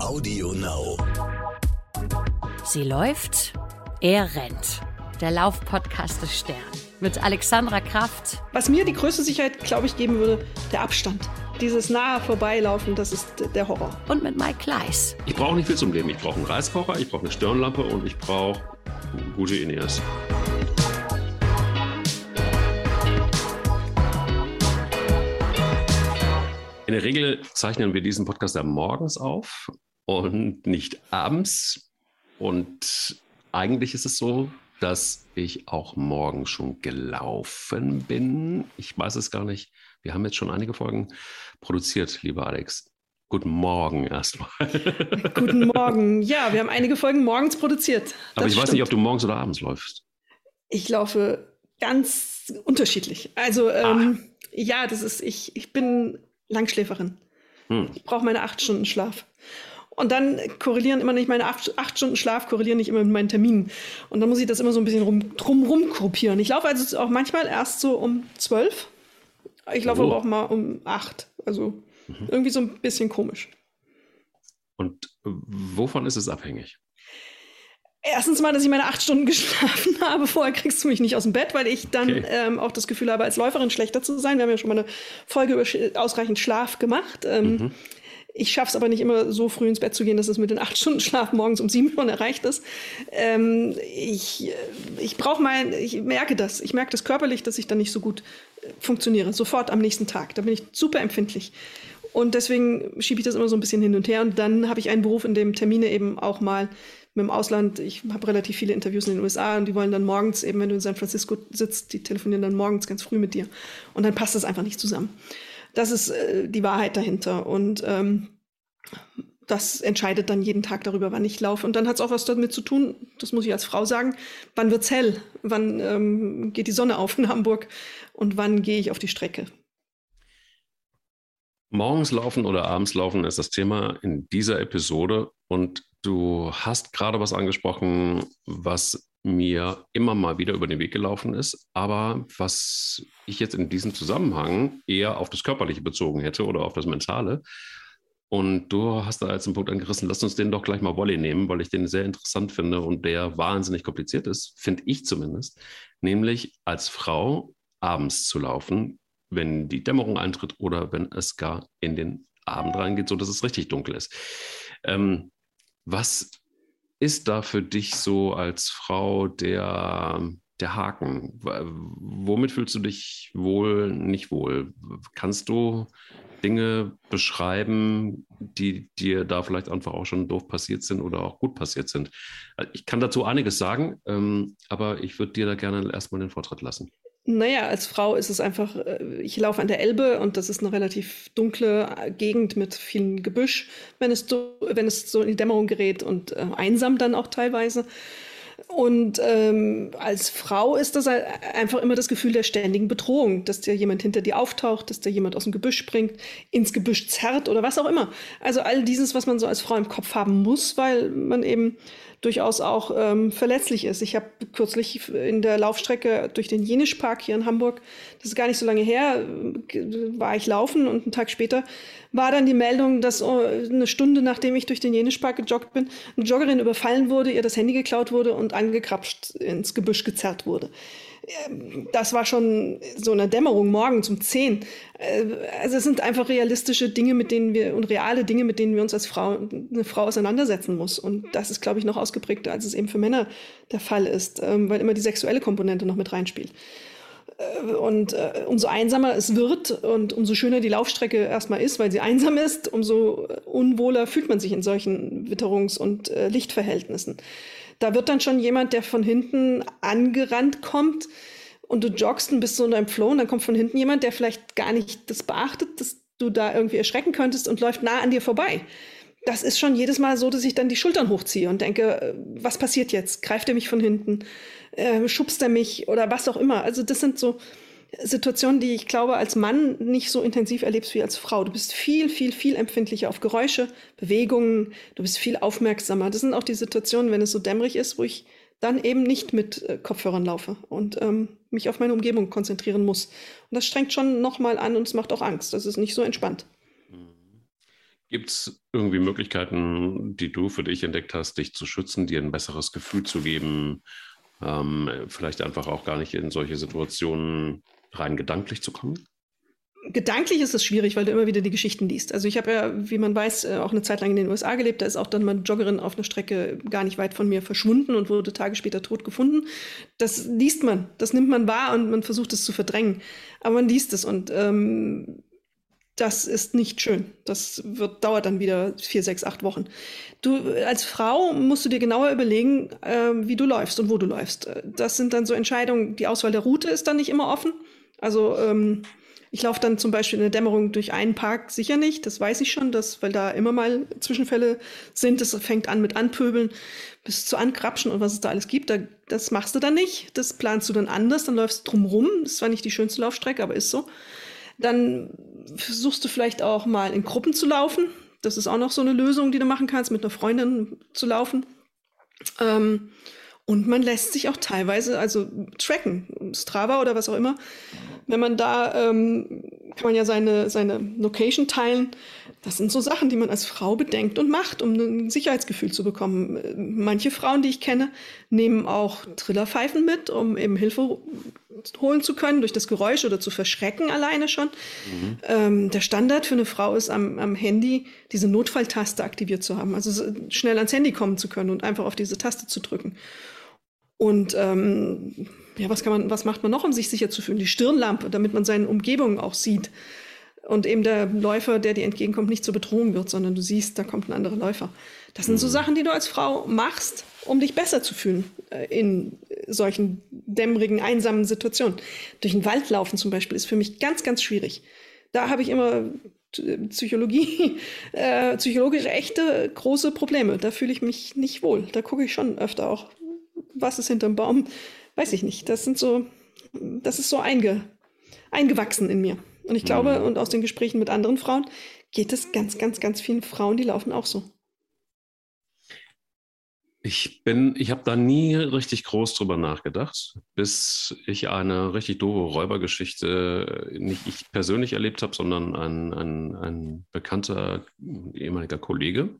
Audio Now. Sie läuft, er rennt. Der Laufpodcast des Stern. Mit Alexandra Kraft. Was mir die größte Sicherheit, glaube ich, geben würde, der Abstand. Dieses nahe Vorbeilaufen, das ist der Horror. Und mit Mike Kleiss. Ich brauche nicht viel zum Leben. Ich brauche einen Reiskocher, ich brauche eine Stirnlampe und ich brauche gute Ineas. In der Regel zeichnen wir diesen Podcast ja morgens auf und nicht abends. Und eigentlich ist es so, dass ich auch morgen schon gelaufen bin. Ich weiß es gar nicht. Wir haben jetzt schon einige Folgen produziert, lieber Alex. Guten Morgen erstmal. Guten Morgen. Ja, wir haben einige Folgen morgens produziert. Das Aber ich stimmt. weiß nicht, ob du morgens oder abends läufst. Ich laufe ganz unterschiedlich. Also, ähm, ja, das ist, ich, ich bin Langschläferin. Hm. Ich brauche meine acht Stunden Schlaf. Und dann korrelieren immer nicht meine acht, acht Stunden Schlaf, korrelieren nicht immer mit meinen Terminen. Und dann muss ich das immer so ein bisschen rum, drumrum gruppieren. Ich laufe also auch manchmal erst so um zwölf. Ich laufe Oh. aber auch mal um acht. Also irgendwie so ein bisschen komisch. Und äh, wovon ist es abhängig? Erstens mal, dass ich meine acht Stunden geschlafen habe. Vorher kriegst du mich nicht aus dem Bett, weil ich dann Okay. ähm, auch das Gefühl habe, als Läuferin schlechter zu sein. Wir haben ja schon mal eine Folge über sch- ausreichend Schlaf gemacht. Ähm, Mhm. Ich schaffe es aber nicht immer so früh ins Bett zu gehen, dass es mit den acht Stunden Schlaf morgens um sieben schon erreicht ist. Ähm, ich äh, ich brauche mal, ich merke das. Ich merke das körperlich, dass ich dann nicht so gut äh, funktioniere. Sofort am nächsten Tag. Da bin ich super empfindlich. Und deswegen schiebe ich das immer so ein bisschen hin und her. Und dann habe ich einen Beruf, in dem Termine eben auch mal mit dem Ausland, ich habe relativ viele Interviews in den USA und die wollen dann morgens, eben wenn du in San Francisco sitzt, die telefonieren dann morgens ganz früh mit dir. Und dann passt das einfach nicht zusammen. Das ist äh, die Wahrheit dahinter. Und ähm, das entscheidet dann jeden Tag darüber, wann ich laufe. Und dann hat es auch was damit zu tun, das muss ich als Frau sagen, wann wird's hell? Wann ähm, geht die Sonne auf in Hamburg? Und wann gehe ich auf die Strecke? Morgens laufen oder abends laufen ist das Thema in dieser Episode. Und du hast gerade was angesprochen, was mir immer mal wieder über den Weg gelaufen ist, aber was ich jetzt in diesem Zusammenhang eher auf das Körperliche bezogen hätte oder auf das Mentale. Und du hast da jetzt einen Punkt angerissen, lass uns den doch gleich mal Volley nehmen, weil ich den sehr interessant finde und der wahnsinnig kompliziert ist, finde ich zumindest. Nämlich als Frau abends zu laufen, wenn die Dämmerung eintritt oder wenn es gar in den Abend reingeht, sodass es richtig dunkel ist. Ähm, was ist da für dich so als Frau der, der Haken? Womit fühlst du dich wohl, nicht wohl? Kannst du Dinge beschreiben, die dir da vielleicht einfach auch schon doof passiert sind oder auch gut passiert sind? Ich kann dazu einiges sagen, ähm, aber ich würde dir da gerne erstmal den Vortritt lassen. Naja, als Frau ist es einfach, äh, ich laufe an der Elbe und das ist eine relativ dunkle äh, Gegend mit viel Gebüsch, wenn es, so, wenn es so in die Dämmerung gerät und äh, einsam dann auch teilweise. Und ähm, als Frau ist das ein- einfach immer das Gefühl der ständigen Bedrohung, dass dir jemand hinter dir auftaucht, dass dir jemand aus dem Gebüsch springt, ins Gebüsch zerrt oder was auch immer. Also all dieses, was man so als Frau im Kopf haben muss, weil man eben durchaus auch ähm, verletzlich ist. Ich habe kürzlich in der Laufstrecke durch den Jenischpark hier in Hamburg, das ist gar nicht so lange her, äh, war ich laufen und einen Tag später war dann die Meldung, dass oh, eine Stunde nachdem ich durch den Jenischpark gejoggt bin, eine Joggerin überfallen wurde, ihr das Handy geklaut wurde und angekrapscht ins Gebüsch gezerrt wurde. Ähm, Das war schon so eine Dämmerung morgens um 10. Äh, Also es sind einfach realistische Dinge, mit denen wir und reale Dinge, mit denen wir uns als Frau, eine Frau auseinandersetzen muss. Und das ist, glaube ich, noch ausgeprägter, als es eben für Männer der Fall ist, ähm, weil immer die sexuelle Komponente noch mit reinspielt. Äh, Und äh, umso einsamer es wird und umso schöner die Laufstrecke erstmal ist, weil sie einsam ist, umso unwohler fühlt man sich in solchen Witterungs- und Lichtverhältnissen. Da wird dann schon jemand, der von hinten angerannt kommt und du joggst und bist so in deinem Flow und dann kommt von hinten jemand, der vielleicht gar nicht das beachtet, dass du da irgendwie erschrecken könntest und läuft nah an dir vorbei. Das ist schon jedes Mal so, dass ich dann die Schultern hochziehe und denke, äh, was passiert jetzt? Greift er mich von hinten? Äh, schubst er mich oder was auch immer? Also das sind so Situationen, die ich glaube, als Mann nicht so intensiv erlebst wie als Frau. Du bist viel, viel, viel empfindlicher auf Geräusche, Bewegungen, du bist viel aufmerksamer. Das sind auch die Situationen, wenn es so dämmerig ist, wo ich dann eben nicht mit äh, Kopfhörern laufe und ähm, mich auf meine Umgebung konzentrieren muss. Und das strengt schon nochmal an und es macht auch Angst. Das ist nicht so entspannt. Gibt es irgendwie Möglichkeiten, die du für dich entdeckt hast, dich zu schützen, dir ein besseres Gefühl zu geben, ähm, vielleicht einfach auch gar nicht in solche Situationen rein gedanklich zu kommen? Gedanklich ist es schwierig, weil du immer wieder die Geschichten liest. Also ich habe ja, wie man weiß, äh, auch eine Zeit lang in den USA gelebt. Da ist auch dann mal eine Joggerin auf einer Strecke gar nicht weit von mir verschwunden und wurde Tage später tot gefunden. Das liest man, das nimmt man wahr und man versucht es zu verdrängen. Aber man liest es und ähm, das ist nicht schön. Das wird, dauert dann wieder vier, sechs, acht Wochen. Du als Frau musst du dir genauer überlegen, äh, wie du läufst und wo du läufst. Das sind dann so Entscheidungen. Die Auswahl der Route ist dann nicht immer offen. Also ähm, ich laufe dann zum Beispiel in der Dämmerung durch einen Park sicher nicht, das weiß ich schon, dass, weil da immer mal Zwischenfälle sind. Das fängt an mit Anpöbeln bis zu Ankrapschen und was es da alles gibt. Da, das machst du dann nicht. Das planst du dann anders, dann läufst du drumrum. Das ist zwar nicht die schönste Laufstrecke, aber ist so. Dann versuchst du vielleicht auch mal in Gruppen zu laufen. Das ist auch noch so eine Lösung, die du machen kannst, mit einer Freundin zu laufen. Ähm, und man lässt sich auch teilweise, also tracken, Strava oder was auch immer. Wenn man da, ähm, kann man ja seine, seine Location teilen. Das sind so Sachen, die man als Frau bedenkt und macht, um ein Sicherheitsgefühl zu bekommen. Manche Frauen, die ich kenne, nehmen auch Trillerpfeifen mit, um eben Hilfe holen zu können, durch das Geräusch oder zu verschrecken alleine schon. Mhm. Ähm, der Standard für eine Frau ist am, am Handy, diese Notfalltaste aktiviert zu haben, also schnell ans Handy kommen zu können und einfach auf diese Taste zu drücken. Und ähm, ja, was kann man, was macht man noch, um sich sicher zu fühlen? Die Stirnlampe, damit man seine Umgebung auch sieht. Und eben der Läufer, der dir entgegenkommt, nicht zur Bedrohung wird, sondern du siehst, da kommt ein anderer Läufer. Das sind so mhm. Sachen, die du als Frau machst, um dich besser zu fühlen äh, in solchen dämmerigen, einsamen Situationen. Durch den Wald laufen zum Beispiel ist für mich ganz, ganz schwierig. Da habe ich immer äh, Psychologie, äh, psychologisch echte große Probleme. Da fühle ich mich nicht wohl. Da gucke ich schon öfter auch was ist hinterm Baum, weiß ich nicht. Das sind so, das ist so einge, eingewachsen in mir. Und ich glaube, mhm. und aus den Gesprächen mit anderen Frauen geht es ganz, ganz, ganz vielen Frauen, die laufen auch so. Ich bin, ich habe da nie richtig groß drüber nachgedacht, bis ich eine richtig doofe Räubergeschichte nicht ich persönlich erlebt habe, sondern ein, ein, ein bekannter ehemaliger Kollege,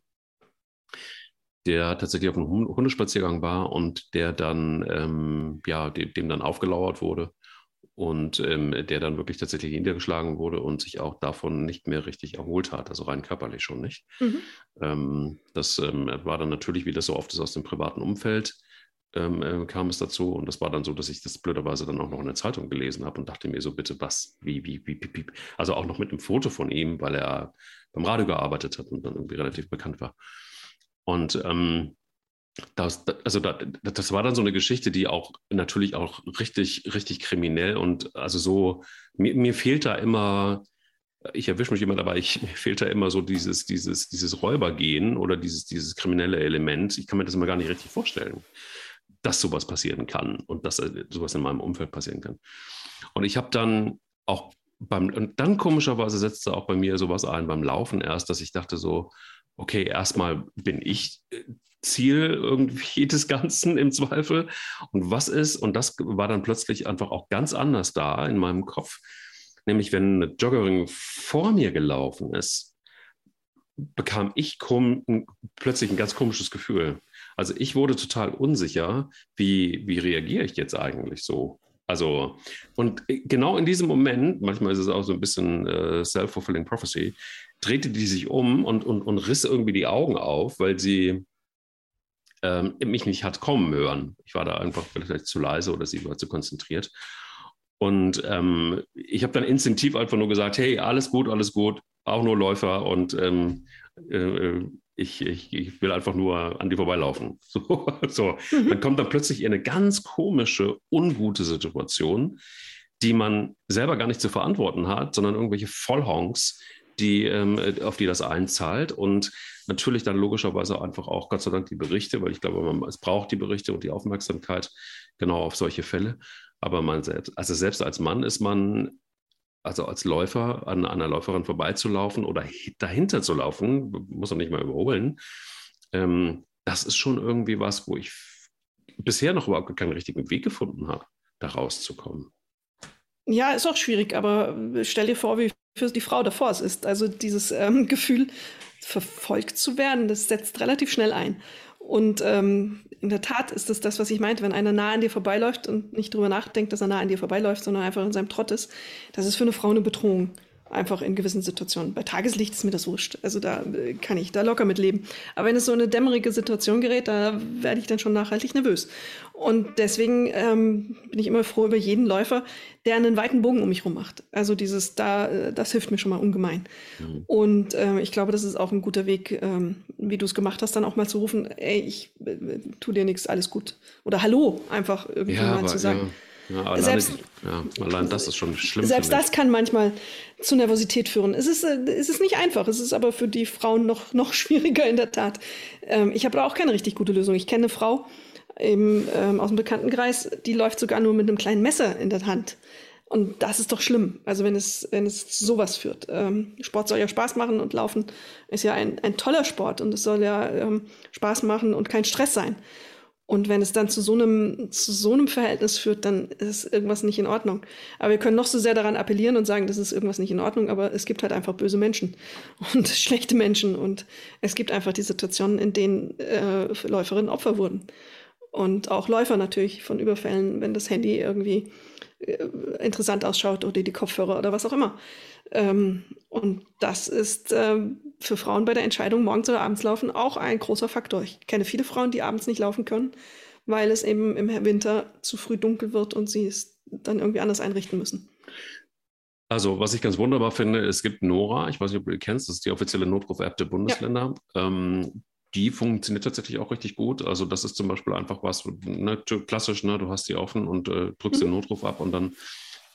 der tatsächlich auf einem Hundespaziergang war und der dann, ähm, ja, dem, dem, dann aufgelauert wurde und ähm, der dann wirklich tatsächlich niedergeschlagen wurde und sich auch davon nicht mehr richtig erholt hat, also rein körperlich schon nicht. Mhm. Ähm, das ähm, war dann natürlich, wie das so oft ist, aus dem privaten Umfeld. Ähm, äh, kam es dazu und das war dann so, dass ich das blöderweise dann auch noch in der Zeitung gelesen habe und dachte mir so, bitte was, wie, wie, wie, wie, wie, also auch noch mit einem Foto von ihm, weil er beim Radio gearbeitet hat und dann irgendwie relativ bekannt war. Und ähm, das, also das, das war dann so eine Geschichte, die auch natürlich auch richtig, richtig kriminell und also so, mir, mir fehlt da immer, ich erwische mich immer dabei, ich, mir fehlt da immer so dieses, dieses, dieses Räubergehen oder dieses, dieses kriminelle Element. Ich kann mir das immer gar nicht richtig vorstellen, dass sowas passieren kann und dass äh, sowas in meinem Umfeld passieren kann. Und ich habe dann auch beim, und dann komischerweise setzte auch bei mir sowas ein beim Laufen erst, dass ich dachte so, okay, erstmal bin ich äh, Ziel irgendwie des Ganzen im Zweifel. Und was ist, und das war dann plötzlich einfach auch ganz anders da in meinem Kopf, nämlich wenn eine Joggerin vor mir gelaufen ist, bekam ich plötzlich ein ganz komisches Gefühl. Also ich wurde total unsicher, wie, wie reagiere ich jetzt eigentlich so? Also, und genau in diesem Moment, manchmal ist es auch so ein bisschen äh, self-fulfilling prophecy, drehte die sich um und, und, und riss irgendwie die Augen auf, weil sie ähm, mich nicht hat kommen hören. Ich war da einfach vielleicht zu leise oder sie war zu konzentriert. Und ähm, ich habe dann instinktiv einfach nur gesagt, hey, alles gut, alles gut, auch nur Läufer und ähm, äh, ich, ich, ich, will einfach nur an die vorbeilaufen. So, so. Mhm. Dann kommt dann plötzlich eine ganz komische, ungute Situation, die man selber gar nicht zu verantworten hat, sondern irgendwelche Vollhonks, die, ähm, auf die das einzahlt. Und natürlich dann logischerweise einfach auch, Gott sei Dank, die Berichte, weil ich glaube, man, es braucht die Berichte und die Aufmerksamkeit genau auf solche Fälle. Aber man selbst, also selbst als Mann ist man, also als Läufer an, einer Läuferin vorbeizulaufen oder dahinter zu laufen, muss man nicht mal überholen, ähm, das ist schon irgendwie was, wo ich bisher noch überhaupt keinen richtigen Weg gefunden habe, da rauszukommen. Ja, ist auch schwierig, aber stell dir vor, wie für die Frau davor es ist. Also dieses ähm, Gefühl, verfolgt zu werden, das setzt relativ schnell ein. Und ähm, in der Tat ist es das, was ich meinte, wenn einer nah an dir vorbeiläuft und nicht drüber nachdenkt, dass er nah an dir vorbeiläuft, sondern einfach in seinem Trott ist, das ist für eine Frau eine Bedrohung. Einfach in gewissen Situationen. Bei Tageslicht ist mir das wurscht. Also da äh, kann ich da locker mit leben. Aber wenn es so eine dämmerige Situation gerät, da werde ich dann schon nachhaltig nervös. Und deswegen ähm, bin ich immer froh über jeden Läufer, der einen weiten Bogen um mich rum macht. Also dieses, da, äh, das hilft mir schon mal ungemein. Mhm. Und äh, ich glaube, das ist auch ein guter Weg, ähm, wie du es gemacht hast, dann auch mal zu rufen, ey, ich äh, tu dir nichts, alles gut. Oder Hallo, einfach irgendwie ja, mal aber, zu sagen. Ja ja, alleine, selbst, ja, allein das ist schon schlimm. Selbst das kann manchmal zu Nervosität führen. Es ist, äh, es ist nicht einfach, es ist aber für die Frauen noch, noch schwieriger in der Tat. Ähm, ich habe da auch keine richtig gute Lösung. Ich kenne eine Frau im, ähm, aus dem Bekanntenkreis, die läuft sogar nur mit einem kleinen Messer in der Hand. Und das ist doch schlimm, also wenn es, wenn es sowas führt. Ähm, Sport soll ja Spaß machen und Laufen ist ja ein, ein toller Sport und es soll ja ähm, Spaß machen und kein Stress sein. Und wenn es dann zu so einem, zu so einem Verhältnis führt, dann ist irgendwas nicht in Ordnung. Aber wir können noch so sehr daran appellieren und sagen, das ist irgendwas nicht in Ordnung, aber es gibt halt einfach böse Menschen und schlechte Menschen. Und es gibt einfach die Situationen, in denen äh, Läuferinnen Opfer wurden. Und auch Läufer natürlich von Überfällen, wenn das Handy irgendwie äh, interessant ausschaut oder die Kopfhörer oder was auch immer. Ähm, und das ist ähm, für Frauen bei der Entscheidung, morgens oder abends laufen, auch ein großer Faktor. Ich kenne viele Frauen, die abends nicht laufen können, weil es eben im Winter zu früh dunkel wird und sie es dann irgendwie anders einrichten müssen. Also, was ich ganz wunderbar finde, es gibt Nora, ich weiß nicht, ob du die kennst, das ist die offizielle Notruf-App der Bundesländer. Ja. Ähm, die funktioniert tatsächlich auch richtig gut. Also, das ist zum Beispiel einfach was, ne, klassisch, ne, du hast die offen und äh, drückst mhm. den Notruf ab und dann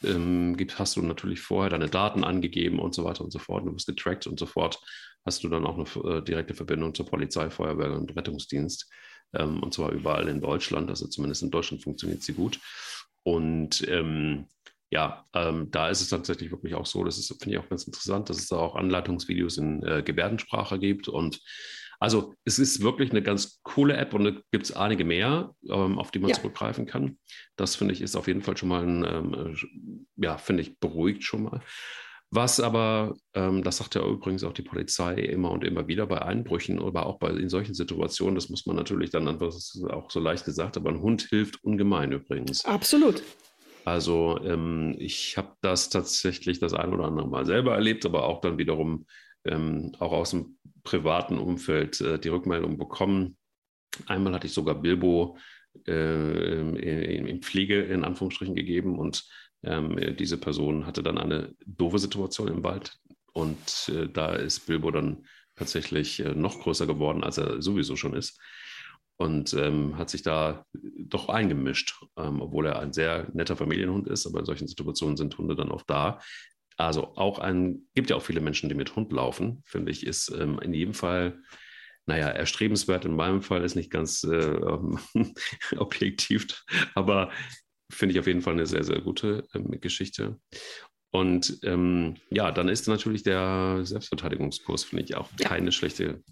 ähm, hast du natürlich vorher deine Daten angegeben und so weiter und so fort. Du wirst getrackt und so fort. Hast du dann auch eine äh, direkte Verbindung zur Polizei, Feuerwehr und Rettungsdienst. Ähm, und zwar überall in Deutschland. Also zumindest in Deutschland funktioniert sie gut. Und ähm, ja, ähm, da ist es tatsächlich wirklich auch so, das ist, finde ich auch ganz interessant, dass es da auch Anleitungsvideos in äh, Gebärdensprache gibt und also es ist wirklich eine ganz coole App und da gibt es einige mehr, ähm, auf die man ja. zurückgreifen kann. Das finde ich ist auf jeden Fall schon mal ein, ähm, ja, finde ich beruhigt schon mal. Was aber, ähm, das sagt ja übrigens auch die Polizei immer und immer wieder bei Einbrüchen, aber auch bei in solchen Situationen, das muss man natürlich dann einfach, das ist auch so leicht gesagt, aber ein Hund hilft ungemein übrigens. Absolut. Also ähm, ich habe das tatsächlich das ein oder andere Mal selber erlebt, aber auch dann wiederum ähm, auch aus dem privaten Umfeld äh, die Rückmeldung bekommen. Einmal hatte ich sogar Bilbo äh, in, in, Pflege in Anführungsstrichen gegeben und ähm, diese Person hatte dann eine doofe Situation im Wald und äh, da ist Bilbo dann tatsächlich äh, noch größer geworden, als er sowieso schon ist und ähm, hat sich da doch eingemischt, ähm, obwohl er ein sehr netter Familienhund ist, aber in solchen Situationen sind Hunde dann oft da. Also auch ein, gibt ja auch viele Menschen, die mit Hund laufen, finde ich, ist ähm, in jedem Fall, naja, erstrebenswert. In meinem Fall ist nicht ganz äh, objektiv, aber finde ich auf jeden Fall eine sehr, sehr gute ähm, Geschichte. Und ähm, ja, dann ist natürlich der Selbstverteidigungskurs, finde ich, auch ja. keine, schlechte,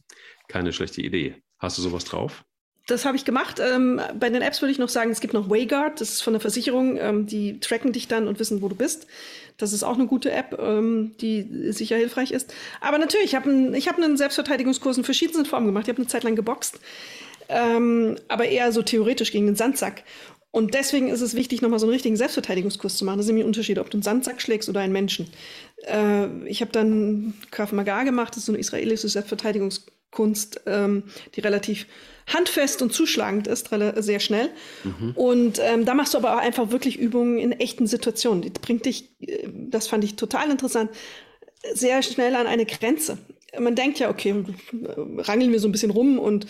keine schlechte Idee. Hast du sowas drauf? Das habe ich gemacht. Ähm, bei den Apps würde ich noch sagen, es gibt noch Wayguard, das ist von der Versicherung. Ähm, die tracken dich dann und wissen, wo du bist. Das ist auch eine gute App, ähm, die sicher hilfreich ist. Aber natürlich, ich habe einen, hab einen Selbstverteidigungskurs in verschiedensten Formen gemacht. Ich habe eine Zeit lang geboxt, ähm, aber eher so theoretisch gegen den Sandsack. Und deswegen ist es wichtig, nochmal so einen richtigen Selbstverteidigungskurs zu machen. Das ist nämlich ein Unterschied, ob du einen Sandsack schlägst oder einen Menschen. Äh, ich habe dann Krav Maga gemacht, das ist so eine israelische Selbstverteidigungskunst, ähm, die relativ handfest und zuschlagend ist, sehr schnell. Mhm. Und ähm, da machst du aber auch einfach wirklich Übungen in echten Situationen. Die bringt dich, äh, das fand ich total interessant, sehr schnell an eine Grenze. Man denkt ja, okay, rangeln wir so ein bisschen rum und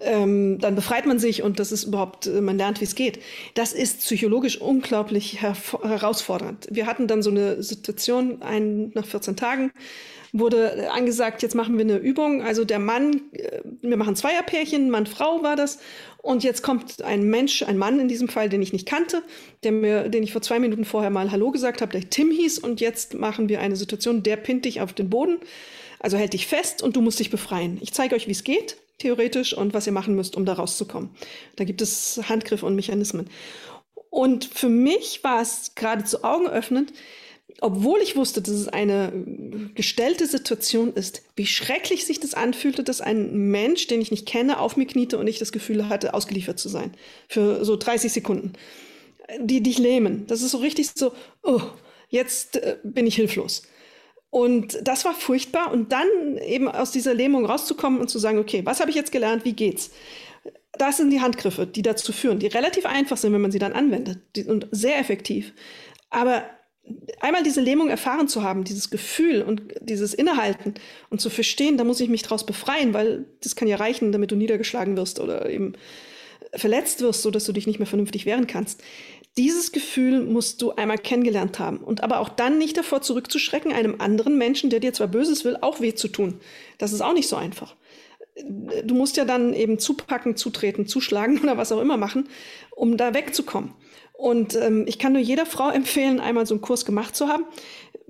ähm, dann befreit man sich und das ist überhaupt, äh, man lernt, wie es geht. Das ist psychologisch unglaublich herausfordernd. Wir hatten dann so eine Situation ein, nach 14 Tagen, wurde angesagt, jetzt machen wir eine Übung. Also der Mann, äh, wir machen Zweierpärchen, Mann, Frau war das. Und jetzt kommt ein Mensch, ein Mann in diesem Fall, den ich nicht kannte, der mir, den ich vor zwei Minuten vorher mal Hallo gesagt habe, der Tim hieß. Und jetzt machen wir eine Situation, der pinnt dich auf den Boden, also hält dich fest und du musst dich befreien. Ich zeige euch, wie es geht, theoretisch, und was ihr machen müsst, um da rauszukommen. Da gibt es Handgriffe und Mechanismen. Und für mich war es geradezu augenöffnend, obwohl ich wusste, dass es eine gestellte Situation ist, wie schrecklich sich das anfühlte, dass ein Mensch, den ich nicht kenne, auf mir kniete und ich das Gefühl hatte, ausgeliefert zu sein. Für so 30 Sekunden. Die dich lähmen. Das ist so richtig so, oh, jetzt äh, bin ich hilflos. Und das war furchtbar. Und dann eben aus dieser Lähmung rauszukommen und zu sagen, okay, was habe ich jetzt gelernt? Wie geht's? Das sind die Handgriffe, die dazu führen, die relativ einfach sind, wenn man sie dann anwendet und sehr effektiv. Aber einmal diese Lähmung erfahren zu haben, dieses Gefühl und dieses Innehalten und zu verstehen, da muss ich mich daraus befreien, weil das kann ja reichen, damit du niedergeschlagen wirst oder eben verletzt wirst, so dass du dich nicht mehr vernünftig wehren kannst. Dieses Gefühl musst du einmal kennengelernt haben und aber auch dann nicht davor zurückzuschrecken, einem anderen Menschen, der dir zwar Böses will, auch weh zu tun. Das ist auch nicht so einfach. Du musst ja dann eben zupacken, zutreten, zuschlagen oder was auch immer machen, um da wegzukommen. Und ähm, ich kann nur jeder Frau empfehlen, einmal so einen Kurs gemacht zu haben.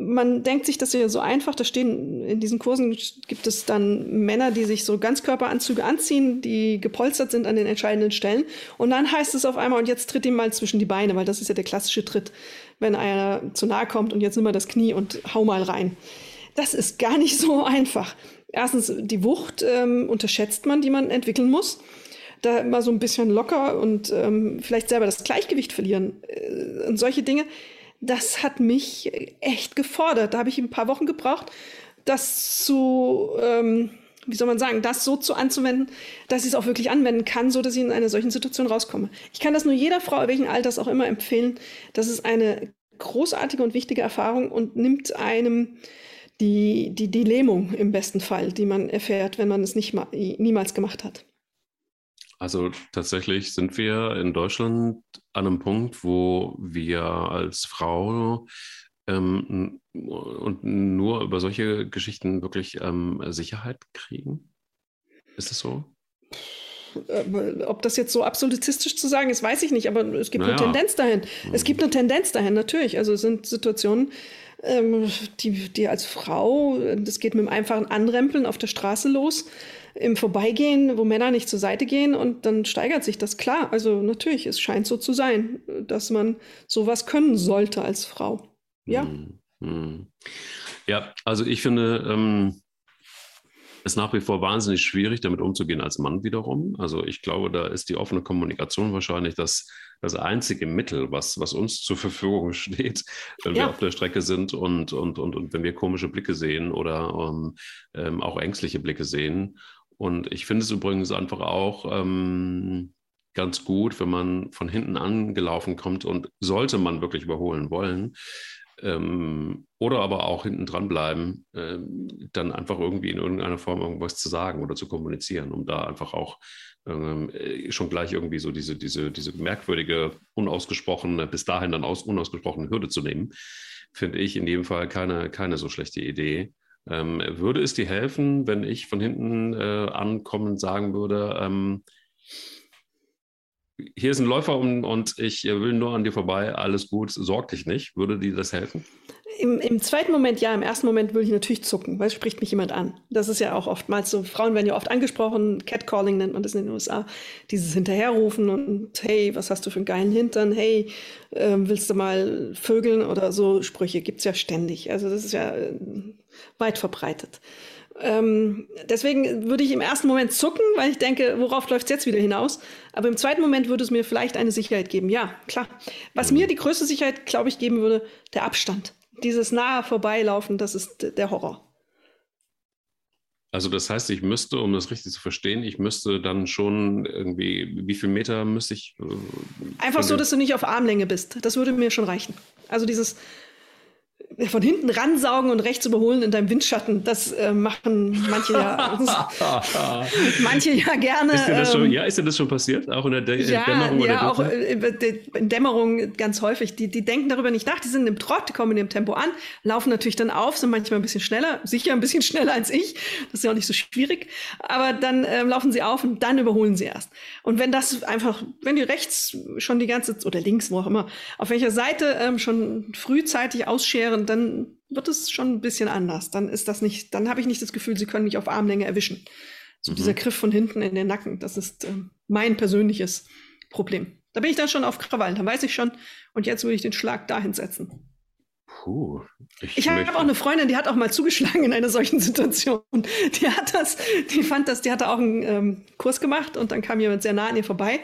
Man denkt sich, das ja so einfach. Da stehen in diesen Kursen gibt es dann Männer, die sich so Ganzkörperanzüge anziehen, die gepolstert sind an den entscheidenden Stellen. Und dann heißt es auf einmal, und jetzt tritt ihm mal zwischen die Beine, weil das ist ja der klassische Tritt, wenn einer zu nahe kommt und jetzt nimm mal das Knie und hau mal rein. Das ist gar nicht so einfach. Erstens, die Wucht ähm, unterschätzt man, die man entwickeln muss da immer so ein bisschen locker und ähm, vielleicht selber das Gleichgewicht verlieren äh, und solche Dinge, das hat mich echt gefordert. Da habe ich ein paar Wochen gebraucht, das zu, ähm, wie soll man sagen, das so zu anzuwenden, dass ich es auch wirklich anwenden kann, so dass ich in einer solchen Situation rauskomme. Ich kann das nur jeder Frau, welchen Alters auch immer, empfehlen. Das ist eine großartige und wichtige Erfahrung und nimmt einem die, die, die Lähmung im besten Fall, die man erfährt, wenn man es nicht mal, niemals gemacht hat. Also tatsächlich sind wir in Deutschland an einem Punkt, wo wir als Frau ähm, und nur über solche Geschichten wirklich ähm, Sicherheit kriegen. Ist es so? Ob das jetzt so absolutistisch zu sagen ist, weiß ich nicht, aber es gibt naja. eine Tendenz dahin. Es gibt eine Tendenz dahin, natürlich. Also es sind Situationen, ähm, die, die als Frau, das geht mit einem einfachen Anrempeln auf der Straße los, im Vorbeigehen, wo Männer nicht zur Seite gehen und dann steigert sich das klar. Also natürlich, es scheint so zu sein, dass man sowas können sollte als Frau. Ja. Mhm. Ja, also ich finde, ähm, es nach wie vor wahnsinnig schwierig, damit umzugehen als Mann wiederum. Also ich glaube, da ist die offene Kommunikation wahrscheinlich das, das einzige Mittel, was, was uns zur Verfügung steht, wenn ja. wir auf der Strecke sind und, und, und, und wenn wir komische Blicke sehen oder um, ähm, auch ängstliche Blicke sehen. Und ich finde es übrigens einfach auch ähm, ganz gut, wenn man von hinten angelaufen kommt und sollte man wirklich überholen wollen, ähm, oder aber auch hinten dran bleiben, ähm, dann einfach irgendwie in irgendeiner Form irgendwas zu sagen oder zu kommunizieren, um da einfach auch ähm, äh, schon gleich irgendwie so diese, diese, diese merkwürdige, unausgesprochene, bis dahin dann aus, unausgesprochene Hürde zu nehmen, finde ich in jedem Fall keine, keine so schlechte Idee. Ähm, würde es dir helfen, wenn ich von hinten äh, ankommend sagen würde, ähm, hier ist ein Läufer und, und ich will nur an dir vorbei, alles gut, sorg dich nicht. Würde dir das helfen? Im, Im, zweiten Moment ja, im ersten Moment würde ich natürlich zucken, weil es spricht mich jemand an. Das ist ja auch oftmals so, Frauen werden ja oft angesprochen, Catcalling nennt man das in den USA, dieses Hinterherrufen und hey, was hast du für einen geilen Hintern, hey, äh, willst du mal vögeln oder so Sprüche gibt es ja ständig. Also das ist ja äh, weit verbreitet. Ähm, deswegen würde ich im ersten Moment zucken, weil ich denke, worauf läuft es jetzt wieder hinaus? Aber im zweiten Moment würde es mir vielleicht eine Sicherheit geben. Ja, klar. Was mir die größte Sicherheit, glaube ich, geben würde, der Abstand. Dieses nahe Vorbeilaufen, das ist der Horror. Also das heißt, ich müsste, um das richtig zu verstehen, ich müsste dann schon irgendwie, wie viel Meter müsste ich? Äh, Einfach so, dass du nicht auf Armlänge bist. Das würde mir schon reichen. Also dieses von hinten ransaugen und rechts überholen in deinem Windschatten. Das äh, machen manche ja, manche ja gerne. Ist dir, das schon, ähm, ja, ist dir das schon passiert? Auch in der De ja, Dämmerung? Ja, auch äh, in Dämmerung ganz häufig. Die, die denken darüber nicht nach. Die sind im Trott, die kommen in dem Tempo an, laufen natürlich dann auf, sind manchmal ein bisschen schneller, sicher ein bisschen schneller als ich. Das ist ja auch nicht so schwierig. Aber dann ähm, laufen sie auf und dann überholen sie erst. Und wenn das einfach, wenn die rechts schon die ganze, oder links, wo auch immer, auf welcher Seite ähm, schon frühzeitig ausscheren, dann wird es schon ein bisschen anders. Dann ist das nicht, dann habe ich nicht das Gefühl, sie können mich auf Armlänge erwischen. So mhm. dieser Griff von hinten in den Nacken, das ist äh, mein persönliches Problem. Da bin ich dann schon auf Krawall, da weiß ich schon, und jetzt würde ich den Schlag dahin setzen. Puh, ich, ich habe auch eine Freundin, die hat auch mal zugeschlagen in einer solchen Situation. Die hat das, die fand das, die hatte auch einen ähm, Kurs gemacht und dann kam jemand sehr nah an ihr vorbei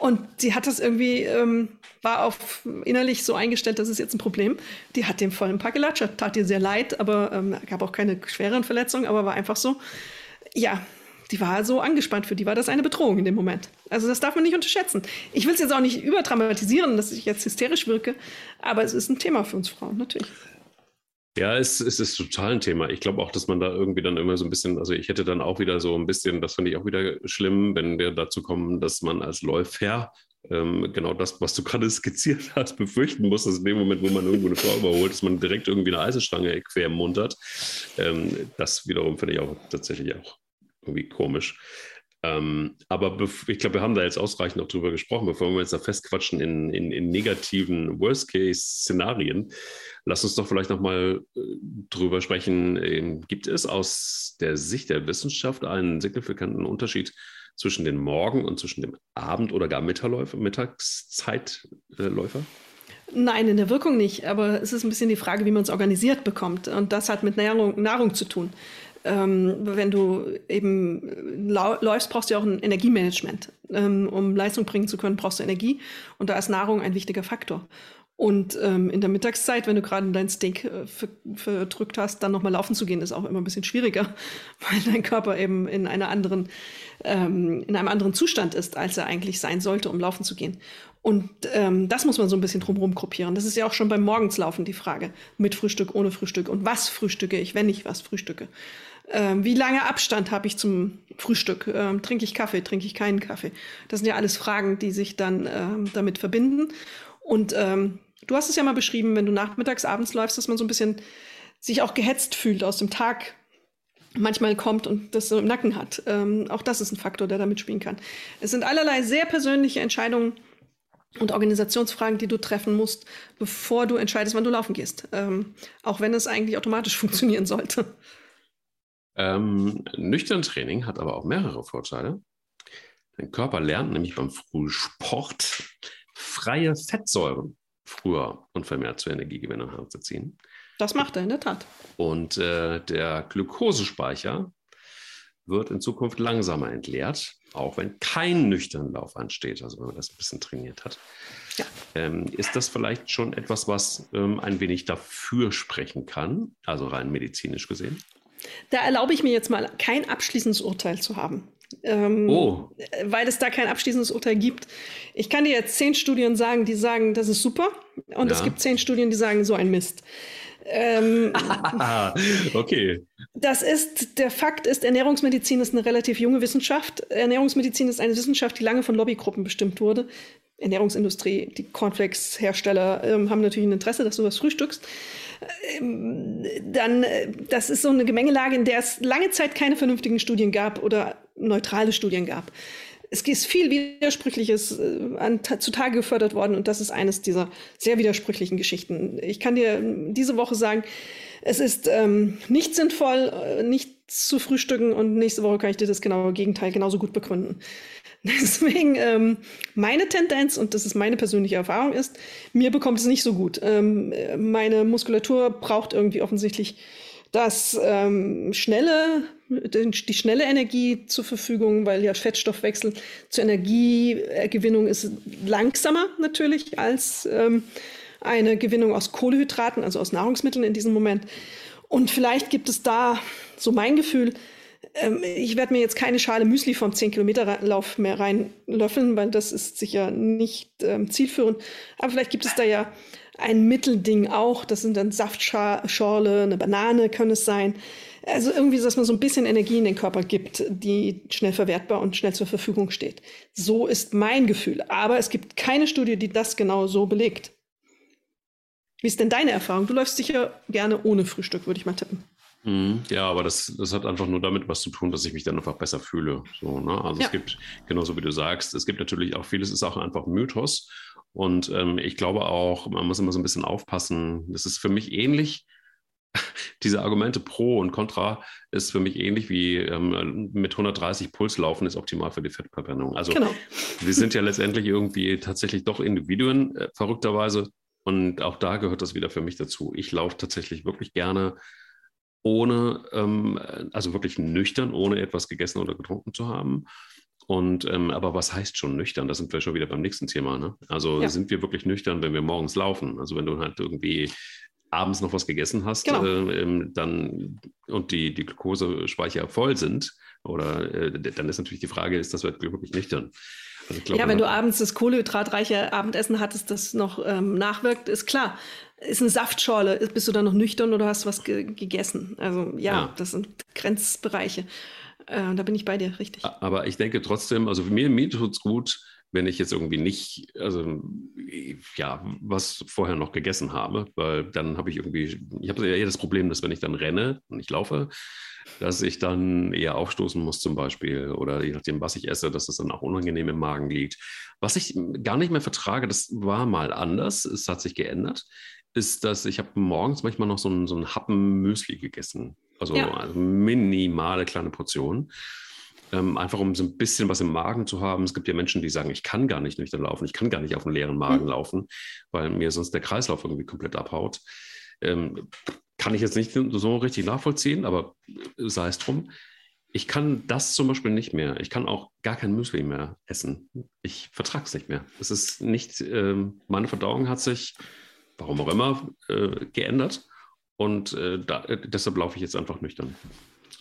und sie hat das irgendwie, ähm, war auf innerlich so eingestellt, das ist jetzt ein Problem. Die hat dem voll ein paar gelatscht, tat ihr sehr leid, aber ähm, gab auch keine schweren Verletzungen, aber war einfach so. Ja, die war so angespannt, für die war das eine Bedrohung in dem Moment. Also das darf man nicht unterschätzen. Ich will es jetzt auch nicht überdramatisieren, dass ich jetzt hysterisch wirke, aber es ist ein Thema für uns Frauen, natürlich. Ja, es, es ist total ein Thema. Ich glaube auch, dass man da irgendwie dann immer so ein bisschen, also ich hätte dann auch wieder so ein bisschen, das finde ich auch wieder schlimm, wenn wir dazu kommen, dass man als Läufer ähm, genau das, was du gerade skizziert hast, befürchten muss, dass in dem Moment, wo man irgendwo eine Frau überholt, dass man direkt irgendwie eine Eisenstange quer muntert. Ähm, das wiederum finde ich auch tatsächlich auch irgendwie komisch. Ähm, aber ich glaube, wir haben da jetzt ausreichend noch drüber gesprochen, bevor wir jetzt da festquatschen in, in, in negativen Worst-Case-Szenarien. Lass uns doch vielleicht nochmal äh, drüber sprechen. Ähm, gibt es aus der Sicht der Wissenschaft einen signifikanten Unterschied zwischen den Morgen- und zwischen dem Abend- oder gar Mittagszeitläufer? Nein, in der Wirkung nicht. Aber es ist ein bisschen die Frage, wie man es organisiert bekommt. Und das hat mit Nahrung, Nahrung zu tun ähm, wenn du eben läufst, brauchst du ja auch ein Energiemanagement. Ähm, um Leistung bringen zu können, brauchst du Energie. Und da ist Nahrung ein wichtiger Faktor. Und ähm, in der Mittagszeit, wenn du gerade dein Steak äh, verdrückt hast, dann nochmal laufen zu gehen, ist auch immer ein bisschen schwieriger, weil dein Körper eben in einer anderen, ähm, in einem anderen Zustand ist, als er eigentlich sein sollte, um laufen zu gehen. Und ähm, das muss man so ein bisschen drumherum gruppieren. Das ist ja auch schon beim Morgenslaufen die Frage. Mit Frühstück, ohne Frühstück. Und was frühstücke ich, wenn ich was frühstücke? Ähm, wie lange Abstand habe ich zum Frühstück? Ähm, trinke ich Kaffee? Trinke ich keinen Kaffee? Das sind ja alles Fragen, die sich dann ähm, damit verbinden. Und ähm, du hast es ja mal beschrieben, wenn du nachmittags, abends läufst, dass man so ein bisschen sich auch gehetzt fühlt aus dem Tag manchmal kommt und das so im Nacken hat. Ähm, auch das ist ein Faktor, der damit spielen kann. Es sind allerlei sehr persönliche Entscheidungen und Organisationsfragen, die du treffen musst, bevor du entscheidest, wann du laufen gehst. Ähm, auch wenn es eigentlich automatisch funktionieren sollte. Ähm, nüchtern Training hat aber auch mehrere Vorteile. Dein Körper lernt nämlich beim Frühsport freie Fettsäuren früher und vermehrt zur Energiegewinnung heranzuziehen. Das macht er in der Tat. Und äh, der Glukosespeicher wird in Zukunft langsamer entleert, auch wenn kein nüchterner Lauf ansteht, also wenn man das ein bisschen trainiert hat. Ja. Ähm, ist das vielleicht schon etwas, was ähm, ein wenig dafür sprechen kann, also rein medizinisch gesehen? Da erlaube ich mir jetzt mal kein abschließendes Urteil zu haben. Ähm, oh. Weil es da kein abschließendes Urteil gibt. Ich kann dir jetzt zehn Studien sagen, die sagen, das ist super. Und ja. es gibt zehn Studien, die sagen, so ein Mist. Ähm, okay. Das ist, der Fakt ist, Ernährungsmedizin ist eine relativ junge Wissenschaft. Ernährungsmedizin ist eine Wissenschaft, die lange von Lobbygruppen bestimmt wurde. Ernährungsindustrie, die Cornflakes-Hersteller ähm, haben natürlich ein Interesse, dass du was frühstückst. Ähm, dann, äh, das ist so eine Gemengelage, in der es lange Zeit keine vernünftigen Studien gab oder neutrale Studien gab. Es ist viel Widersprüchliches äh, an, zutage gefördert worden und das ist eines dieser sehr widersprüchlichen Geschichten. Ich kann dir diese Woche sagen, es ist ähm, nicht sinnvoll, äh, nicht zu frühstücken und nächste Woche kann ich dir das genaue Gegenteil genauso gut begründen. Deswegen ähm, meine Tendenz, und das ist meine persönliche Erfahrung, ist, mir bekommt es nicht so gut. Ähm, meine Muskulatur braucht irgendwie offensichtlich das ähm, schnelle, die schnelle Energie zur Verfügung, weil ja Fettstoffwechsel zur Energiegewinnung ist langsamer natürlich als ähm, eine Gewinnung aus Kohlehydraten, also aus Nahrungsmitteln in diesem Moment. Und vielleicht gibt es da, so mein Gefühl, ähm, ich werde mir jetzt keine Schale Müsli vom 10-Kilometer-Lauf mehr reinlöffeln, weil das ist sicher nicht ähm, zielführend. Aber vielleicht gibt es da ja ein Mittelding auch. Das sind dann Saftschorle, eine Banane kann es sein. Also irgendwie, dass man so ein bisschen Energie in den Körper gibt, die schnell verwertbar und schnell zur Verfügung steht. So ist mein Gefühl. Aber es gibt keine Studie, die das genau so belegt. Wie ist denn deine Erfahrung? Du läufst sicher gerne ohne Frühstück, würde ich mal tippen. Mhm. Ja, aber das, das hat einfach nur damit was zu tun, dass ich mich dann einfach besser fühle. So, ne? Also ja. es gibt, genauso wie du sagst, es gibt natürlich auch vieles, ist auch einfach Mythos. Und ähm, ich glaube auch, man muss immer so ein bisschen aufpassen. Das ist für mich ähnlich. Diese Argumente pro und contra ist für mich ähnlich wie ähm, mit 130 Puls laufen ist optimal für die Fettverbrennung. Also genau. wir sind ja letztendlich irgendwie tatsächlich doch Individuen, äh, verrückterweise Und auch da gehört das wieder für mich dazu. Ich laufe tatsächlich wirklich gerne ohne, ähm, also wirklich nüchtern, ohne etwas gegessen oder getrunken zu haben. Und ähm, aber was heißt schon nüchtern? Da sind wir schon wieder beim nächsten Thema. Ne? Also ja. sind wir wirklich nüchtern, wenn wir morgens laufen? Also wenn du halt irgendwie abends noch was gegessen hast, genau. äh, ähm, dann und die, die Glukosespeicher voll sind, oder äh, dann ist natürlich die Frage, ist das wirklich nüchtern? Also glaub, ja, wenn du abends das kohlenhydratreiche Abendessen hattest, das noch ähm, nachwirkt, ist klar. Ist eine Saftschorle, bist du dann noch nüchtern oder hast was ge gegessen? Also ja, ja, das sind Grenzbereiche. Äh, da bin ich bei dir, richtig. Aber ich denke trotzdem, also mir, mir tut es gut, wenn ich jetzt irgendwie nicht, also ja, was vorher noch gegessen habe, weil dann habe ich irgendwie, ich habe ja eher das Problem, dass wenn ich dann renne und ich laufe, dass ich dann eher aufstoßen muss zum Beispiel oder je nachdem, was ich esse, dass das dann auch unangenehm im Magen liegt. Was ich gar nicht mehr vertrage, das war mal anders, es hat sich geändert, ist, dass ich habe morgens manchmal noch so einen, so einen Happen Müsli gegessen. Also, ja. also minimale kleine Portionen. Ähm, einfach um so ein bisschen was im Magen zu haben. Es gibt ja Menschen, die sagen, ich kann gar nicht nüchtern laufen, ich kann gar nicht auf einen leeren Magen mhm. laufen, weil mir sonst der Kreislauf irgendwie komplett abhaut. Ähm, kann ich jetzt nicht so richtig nachvollziehen, aber sei es drum. Ich kann das zum Beispiel nicht mehr. Ich kann auch gar kein Müsli mehr essen. Ich vertrage es nicht mehr. Es ist nicht, ähm, meine Verdauung hat sich, warum auch immer, äh, geändert. Und äh, da, äh, deshalb laufe ich jetzt einfach nüchtern.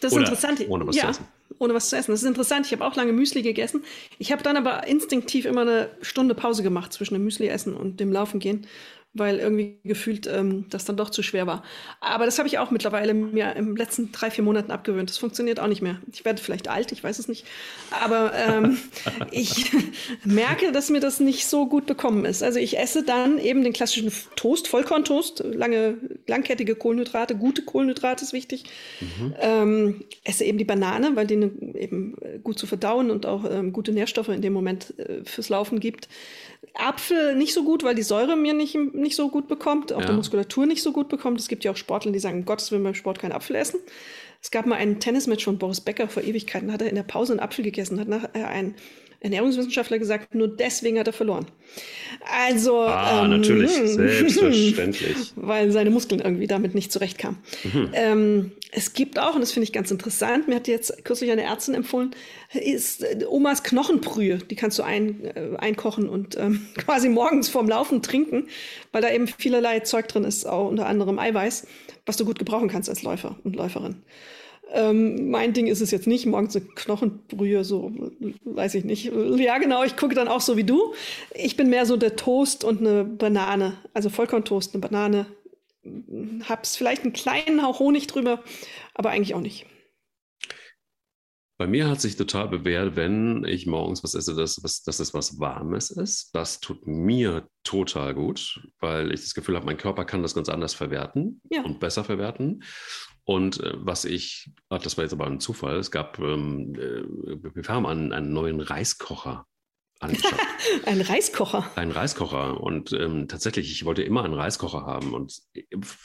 Das ist Oder interessant. Ohne was ja, zu essen. Ohne was zu essen. Das ist interessant. Ich habe auch lange Müsli gegessen. Ich habe dann aber instinktiv immer eine Stunde Pause gemacht zwischen dem Müsli essen und dem Laufen gehen weil irgendwie gefühlt ähm, das dann doch zu schwer war. Aber das habe ich auch mittlerweile mir im letzten drei, vier Monaten abgewöhnt. Das funktioniert auch nicht mehr. Ich werde vielleicht alt, ich weiß es nicht. Aber ähm, ich merke, dass mir das nicht so gut bekommen ist. Also ich esse dann eben den klassischen Toast, Vollkorntoast, lange, langkettige Kohlenhydrate, gute Kohlenhydrate ist wichtig. Mhm. Ähm, esse eben die Banane, weil die ne, eben gut zu verdauen und auch ähm, gute Nährstoffe in dem Moment äh, fürs Laufen gibt. Apfel nicht so gut, weil die Säure mir nicht, nicht so gut bekommt, auch ja. der Muskulatur nicht so gut bekommt. Es gibt ja auch Sportler, die sagen, Gottes Willen beim Sport keinen Apfel essen. Es gab mal einen Tennismatch von Boris Becker vor Ewigkeiten, hat er in der Pause einen Apfel gegessen, hat nachher ein Ernährungswissenschaftler gesagt, nur deswegen hat er verloren. Also. Ah, ähm, natürlich, hm. selbstverständlich. Weil seine Muskeln irgendwie damit nicht zurechtkamen. Mhm. Ähm, es gibt auch, und das finde ich ganz interessant, mir hat jetzt kürzlich eine Ärztin empfohlen, ist äh, Omas Knochenbrühe. Die kannst du ein, äh, einkochen und ähm, quasi morgens vorm Laufen trinken, weil da eben vielerlei Zeug drin ist, auch unter anderem Eiweiß, was du gut gebrauchen kannst als Läufer und Läuferin. Ähm, mein Ding ist es jetzt nicht, morgens eine Knochenbrühe, so weiß ich nicht. Ja, genau, ich gucke dann auch so wie du. Ich bin mehr so der Toast und eine Banane, also Vollkorntoast, eine Banane. Hab's vielleicht einen kleinen Hauch Honig drüber, aber eigentlich auch nicht. Bei mir hat sich total bewährt, wenn ich morgens was esse, dass, was, dass es was Warmes ist. Das tut mir total gut, weil ich das Gefühl habe, mein Körper kann das ganz anders verwerten ja. und besser verwerten. Und äh, was ich, ach, das war jetzt aber ein Zufall, es gab, ähm, äh, wir haben einen, einen neuen Reiskocher angeschafft. ein Reiskocher. Ein Reiskocher. Und ähm, tatsächlich, ich wollte immer einen Reiskocher haben. Und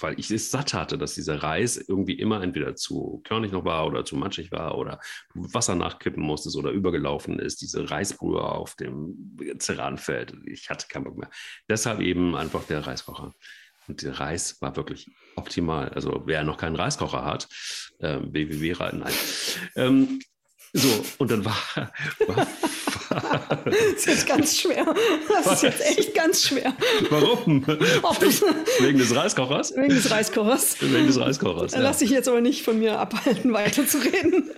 weil ich es satt hatte, dass dieser Reis irgendwie immer entweder zu körnig noch war oder zu matschig war oder Wasser nachkippen musstest oder übergelaufen ist, diese Reisbrühe auf dem Ceranfeld. Ich hatte keinen Bock mehr. Deshalb eben einfach der Reiskocher. Und der Reis war wirklich optimal. Also wer noch keinen Reiskocher hat, äh, www. Nein. Ähm, so, und dann war. war das ist jetzt ganz schwer. Das was? ist jetzt echt ganz schwer. Warum? Wegen des Reiskochers? Wegen des Reiskochers. Wegen des Reiskochers. Ja. Lass dich jetzt aber nicht von mir abhalten, weiterzureden.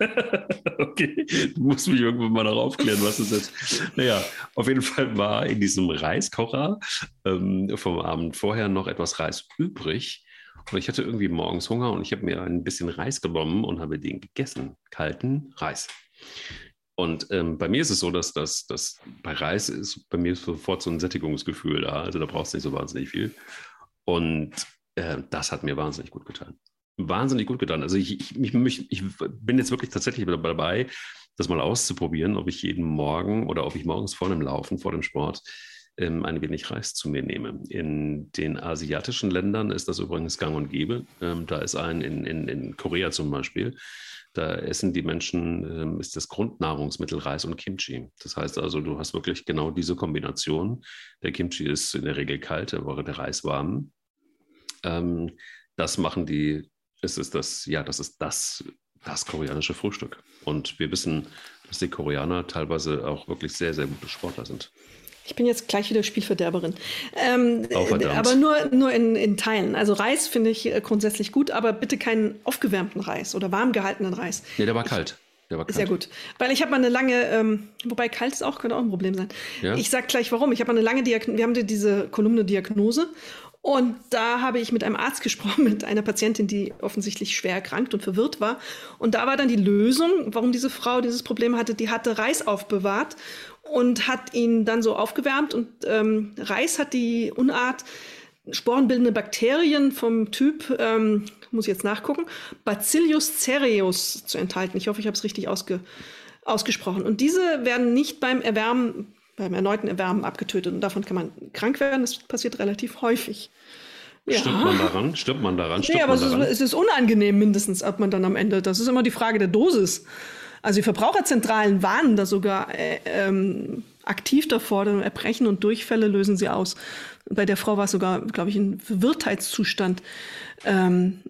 okay, du musst mich irgendwann mal darauf aufklären, was es ist. Naja, auf jeden Fall war in diesem Reiskocher ähm, vom Abend vorher noch etwas Reis übrig. Und ich hatte irgendwie morgens Hunger und ich habe mir ein bisschen Reis genommen und habe den gegessen. Kalten Reis. Und ähm, bei mir ist es so, dass, dass, dass bei Reis ist bei mir sofort so ein Sättigungsgefühl da. Also da brauchst du nicht so wahnsinnig viel. Und äh, das hat mir wahnsinnig gut getan wahnsinnig gut getan. Also ich, ich, ich, ich bin jetzt wirklich tatsächlich dabei, das mal auszuprobieren, ob ich jeden Morgen oder ob ich morgens vor dem Laufen, vor dem Sport, ähm, ein wenig Reis zu mir nehme. In den asiatischen Ländern ist das übrigens gang und gäbe. Ähm, da ist ein, in, in, in Korea zum Beispiel, Da essen die Menschen, ähm, ist das Grundnahrungsmittel Reis und Kimchi. Das heißt also, du hast wirklich genau diese Kombination. Der Kimchi ist in der Regel kalt, der Reis warm. Ähm, das machen die, es ist das, ja, das ist das, das koreanische Frühstück. Und wir wissen, dass die Koreaner teilweise auch wirklich sehr, sehr gute Sportler sind. Ich bin jetzt gleich wieder Spielverderberin. Ähm, oh, aber nur, nur in, in Teilen. Also Reis finde ich äh, grundsätzlich gut, aber bitte keinen aufgewärmten Reis oder warm gehaltenen Reis. Nee, der war kalt. Der war kalt. Sehr gut. Weil ich habe mal eine lange, ähm, wobei kalt ist auch, könnte auch ein Problem sein. Ja? Ich sage gleich warum. Ich habe mal eine lange Diagnose, wir haben diese Kolumne Diagnose und da habe ich mit einem Arzt gesprochen, mit einer Patientin, die offensichtlich schwer erkrankt und verwirrt war. Und da war dann die Lösung, warum diese Frau dieses Problem hatte. Die hatte Reis aufbewahrt und hat ihn dann so aufgewärmt. Und ähm, Reis hat die Unart sporenbildende Bakterien vom Typ, ähm, muss ich jetzt nachgucken, Bacillus cereus zu enthalten. Ich hoffe, ich habe es richtig ausge, ausgesprochen. Und diese werden nicht beim Erwärmen, beim erneuten Erwärmen abgetötet. Und davon kann man krank werden. Das passiert relativ häufig. Ja. Stirbt man daran? Stirbt man daran? Stirbt nee, aber daran? Es, ist unangenehm mindestens, ob man dann am Ende. Das ist immer die Frage der Dosis. Also die Verbraucherzentralen warnen da sogar äh, ähm, aktiv davor, dann Erbrechen und Durchfälle lösen sie aus. Bei der Frau war es sogar, glaube ich, ein Verwirrtheitszustand. Ähm,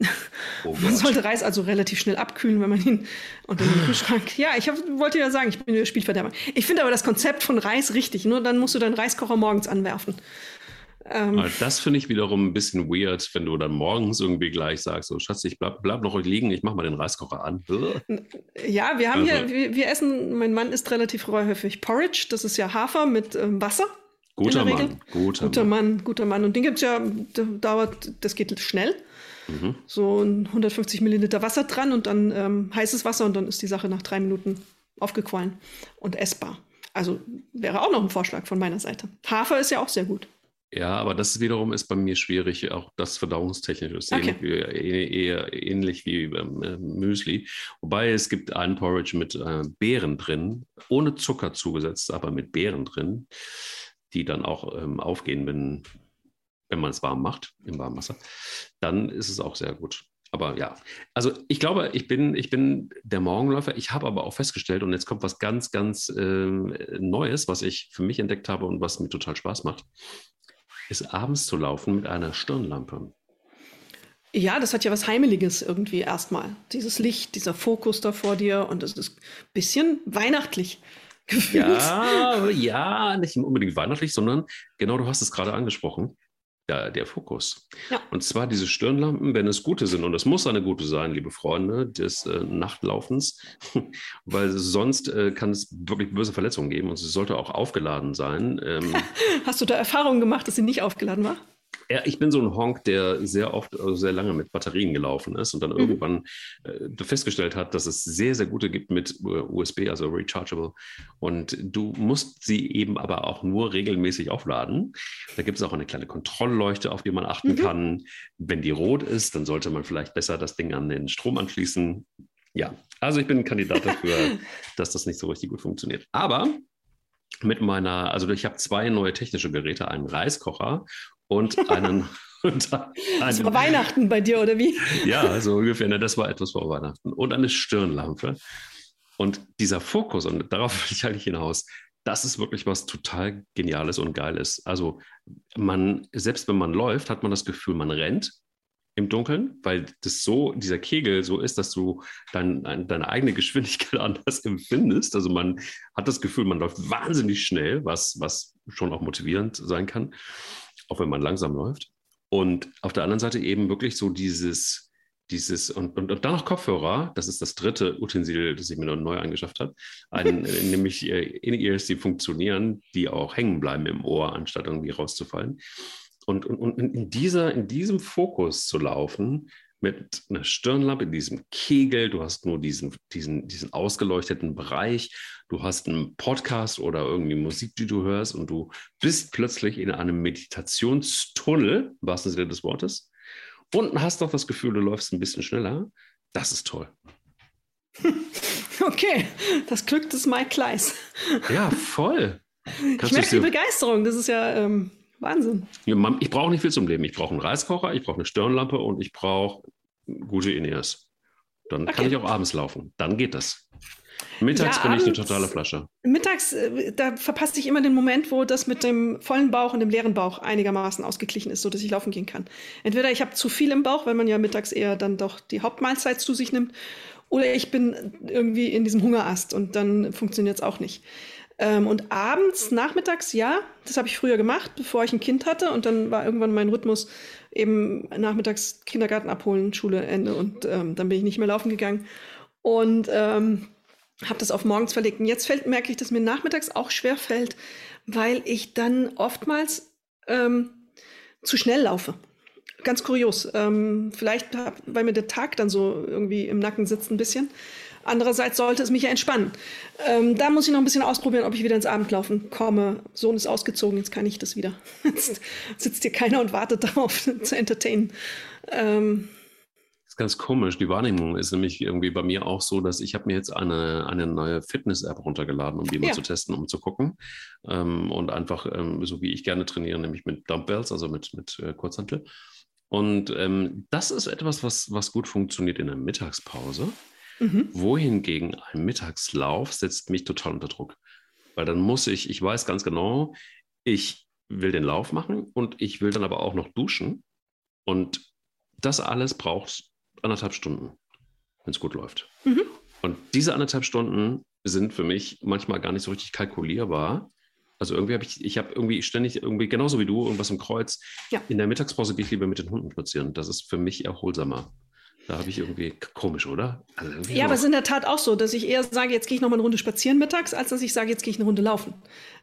oh man sollte Reis also relativ schnell abkühlen, wenn man ihn unter den Kühlschrank. Ja, ich hab, wollte ja sagen, ich bin Spielverderber. Ich finde aber das Konzept von Reis richtig. Nur dann musst du deinen Reiskocher morgens anwerfen. Ähm, das finde ich wiederum ein bisschen weird, wenn du dann morgens irgendwie gleich sagst, so Schatz, ich bleib, bleib noch liegen, ich mache mal den Reiskocher an. Ja, wir haben also. hier, wir, wir, essen, mein Mann isst relativ häufig Porridge, das ist ja Hafer mit ähm, Wasser. Guter Mann, guter, guter Mann. Mann. Guter Mann. Und den gibt es ja, dauert, das geht schnell. Mhm. So 150 Milliliter Wasser dran und dann ähm, heißes Wasser und dann ist die Sache nach drei Minuten aufgequollen und essbar. Also wäre auch noch ein Vorschlag von meiner Seite. Hafer ist ja auch sehr gut. Ja, aber das wiederum ist bei mir schwierig, auch das verdauungstechnisch ist okay. ähnlich, eher ähnlich wie beim äh, Müsli. Wobei es gibt einen Porridge mit äh, Beeren drin, ohne Zucker zugesetzt, aber mit Beeren drin, die dann auch ähm, aufgehen, wenn, wenn man es warm macht, im warmen Wasser. Dann ist es auch sehr gut. Aber ja, also ich glaube, ich bin, ich bin der Morgenläufer. Ich habe aber auch festgestellt, und jetzt kommt was ganz, ganz äh, Neues, was ich für mich entdeckt habe und was mir total Spaß macht ist abends zu laufen mit einer Stirnlampe. Ja, das hat ja was Heimeliges irgendwie erstmal. Dieses Licht, dieser Fokus da vor dir und es ist ein bisschen weihnachtlich gefühlt. Ja, ja, nicht unbedingt weihnachtlich, sondern genau, du hast es gerade angesprochen der, der Fokus. Ja. Und zwar diese Stirnlampen, wenn es gute sind, und es muss eine gute sein, liebe Freunde des äh, Nachtlaufens, weil sonst äh, kann es wirklich böse Verletzungen geben und sie sollte auch aufgeladen sein. Ähm, Hast du da Erfahrungen gemacht, dass sie nicht aufgeladen war? Ja, ich bin so ein Honk, der sehr oft, also sehr lange mit Batterien gelaufen ist und dann mhm. irgendwann äh, festgestellt hat, dass es sehr, sehr gute gibt mit äh, USB, also rechargeable. Und du musst sie eben aber auch nur regelmäßig aufladen. Da gibt es auch eine kleine Kontrollleuchte, auf die man achten mhm. kann. Wenn die rot ist, dann sollte man vielleicht besser das Ding an den Strom anschließen. Ja, also ich bin ein Kandidat dafür, dass das nicht so richtig gut funktioniert. Aber mit meiner, also ich habe zwei neue technische Geräte, einen Reiskocher und einen. und einen, das war Weihnachten bei dir, oder wie? Ja, so ungefähr. Ne, das war etwas vor Weihnachten. Und eine Stirnlampe. Und dieser Fokus, und darauf will ich eigentlich hinaus, das ist wirklich was total Geniales und Geiles. Also man, selbst wenn man läuft, hat man das Gefühl, man rennt im Dunkeln, weil das so, dieser Kegel so ist, dass du dein, deine eigene Geschwindigkeit anders empfindest. Also man hat das Gefühl, man läuft wahnsinnig schnell, was, was schon auch motivierend sein kann auch wenn man langsam läuft. Und auf der anderen Seite eben wirklich so dieses, dieses und, und, und dann noch Kopfhörer, das ist das dritte Utensil, das ich mir noch neu angeschafft habe, ein, nämlich äh, In-Ears, die funktionieren, die auch hängen bleiben im Ohr, anstatt irgendwie rauszufallen. Und, und, und in, dieser, in diesem Fokus zu laufen, mit einer Stirnlampe, in diesem Kegel, du hast nur diesen, diesen, diesen ausgeleuchteten Bereich, du hast einen Podcast oder irgendwie Musik, die du hörst und du bist plötzlich in einem Meditationstunnel, im wahrsten Sinne des Wortes, und hast doch das Gefühl, du läufst ein bisschen schneller. Das ist toll. Okay, das Glück des Mike Kleiss. Ja, voll. Kannst ich merke die Begeisterung, das ist ja ähm, Wahnsinn. Ich brauche nicht viel zum Leben. Ich brauche einen Reiskocher, ich brauche eine Stirnlampe und ich brauche gute Ineas. Dann okay. kann ich auch abends laufen. Dann geht das. Mittags ja, bin abends, ich eine totale Flasche. Mittags, äh, da verpasse ich immer den Moment, wo das mit dem vollen Bauch und dem leeren Bauch einigermaßen ausgeglichen ist, sodass ich laufen gehen kann. Entweder ich habe zu viel im Bauch, weil man ja mittags eher dann doch die Hauptmahlzeit zu sich nimmt, oder ich bin irgendwie in diesem Hungerast und dann funktioniert es auch nicht. Ähm, und abends, nachmittags, ja, das habe ich früher gemacht, bevor ich ein Kind hatte. Und dann war irgendwann mein Rhythmus eben nachmittags Kindergarten abholen, Schule, Ende. Und ähm, dann bin ich nicht mehr laufen gegangen. Und ähm, habe das auf morgens verlegt. Und jetzt fällt, merke ich, dass mir nachmittags auch schwer fällt, weil ich dann oftmals ähm, zu schnell laufe. Ganz kurios. Ähm, vielleicht, weil mir der Tag dann so irgendwie im Nacken sitzt ein bisschen. Andererseits sollte es mich ja entspannen. Ähm, da muss ich noch ein bisschen ausprobieren, ob ich wieder ins Abendlaufen komme. Sohn ist ausgezogen, jetzt kann ich das wieder. Jetzt sitzt hier keiner und wartet darauf zu entertainen. Ähm, das ist ganz komisch. Die Wahrnehmung ist nämlich irgendwie bei mir auch so, dass ich habe mir jetzt eine, eine neue Fitness-App runtergeladen, um die mal ja. zu testen, um zu gucken. Ähm, und einfach, ähm, so wie ich gerne trainiere, nämlich mit Dumbbells, also mit, mit äh, Kurzhantel. Und ähm, das ist etwas, was, was gut funktioniert in der Mittagspause. Mhm. Wohingegen ein Mittagslauf setzt mich total unter Druck. Weil dann muss ich, ich weiß ganz genau, ich will den Lauf machen und ich will dann aber auch noch duschen. Und das alles braucht anderthalb Stunden, wenn es gut läuft. Mhm. Und diese anderthalb Stunden sind für mich manchmal gar nicht so richtig kalkulierbar. Also irgendwie habe ich, ich habe irgendwie ständig irgendwie, genauso wie du, irgendwas im Kreuz. Ja. In der Mittagspause gehe ich lieber mit den Hunden spazieren. Das ist für mich erholsamer. Da habe ich irgendwie komisch, oder? Also ja, aber es ist in der Tat auch so, dass ich eher sage, jetzt gehe ich noch mal eine Runde spazieren mittags, als dass ich sage, jetzt gehe ich eine Runde laufen.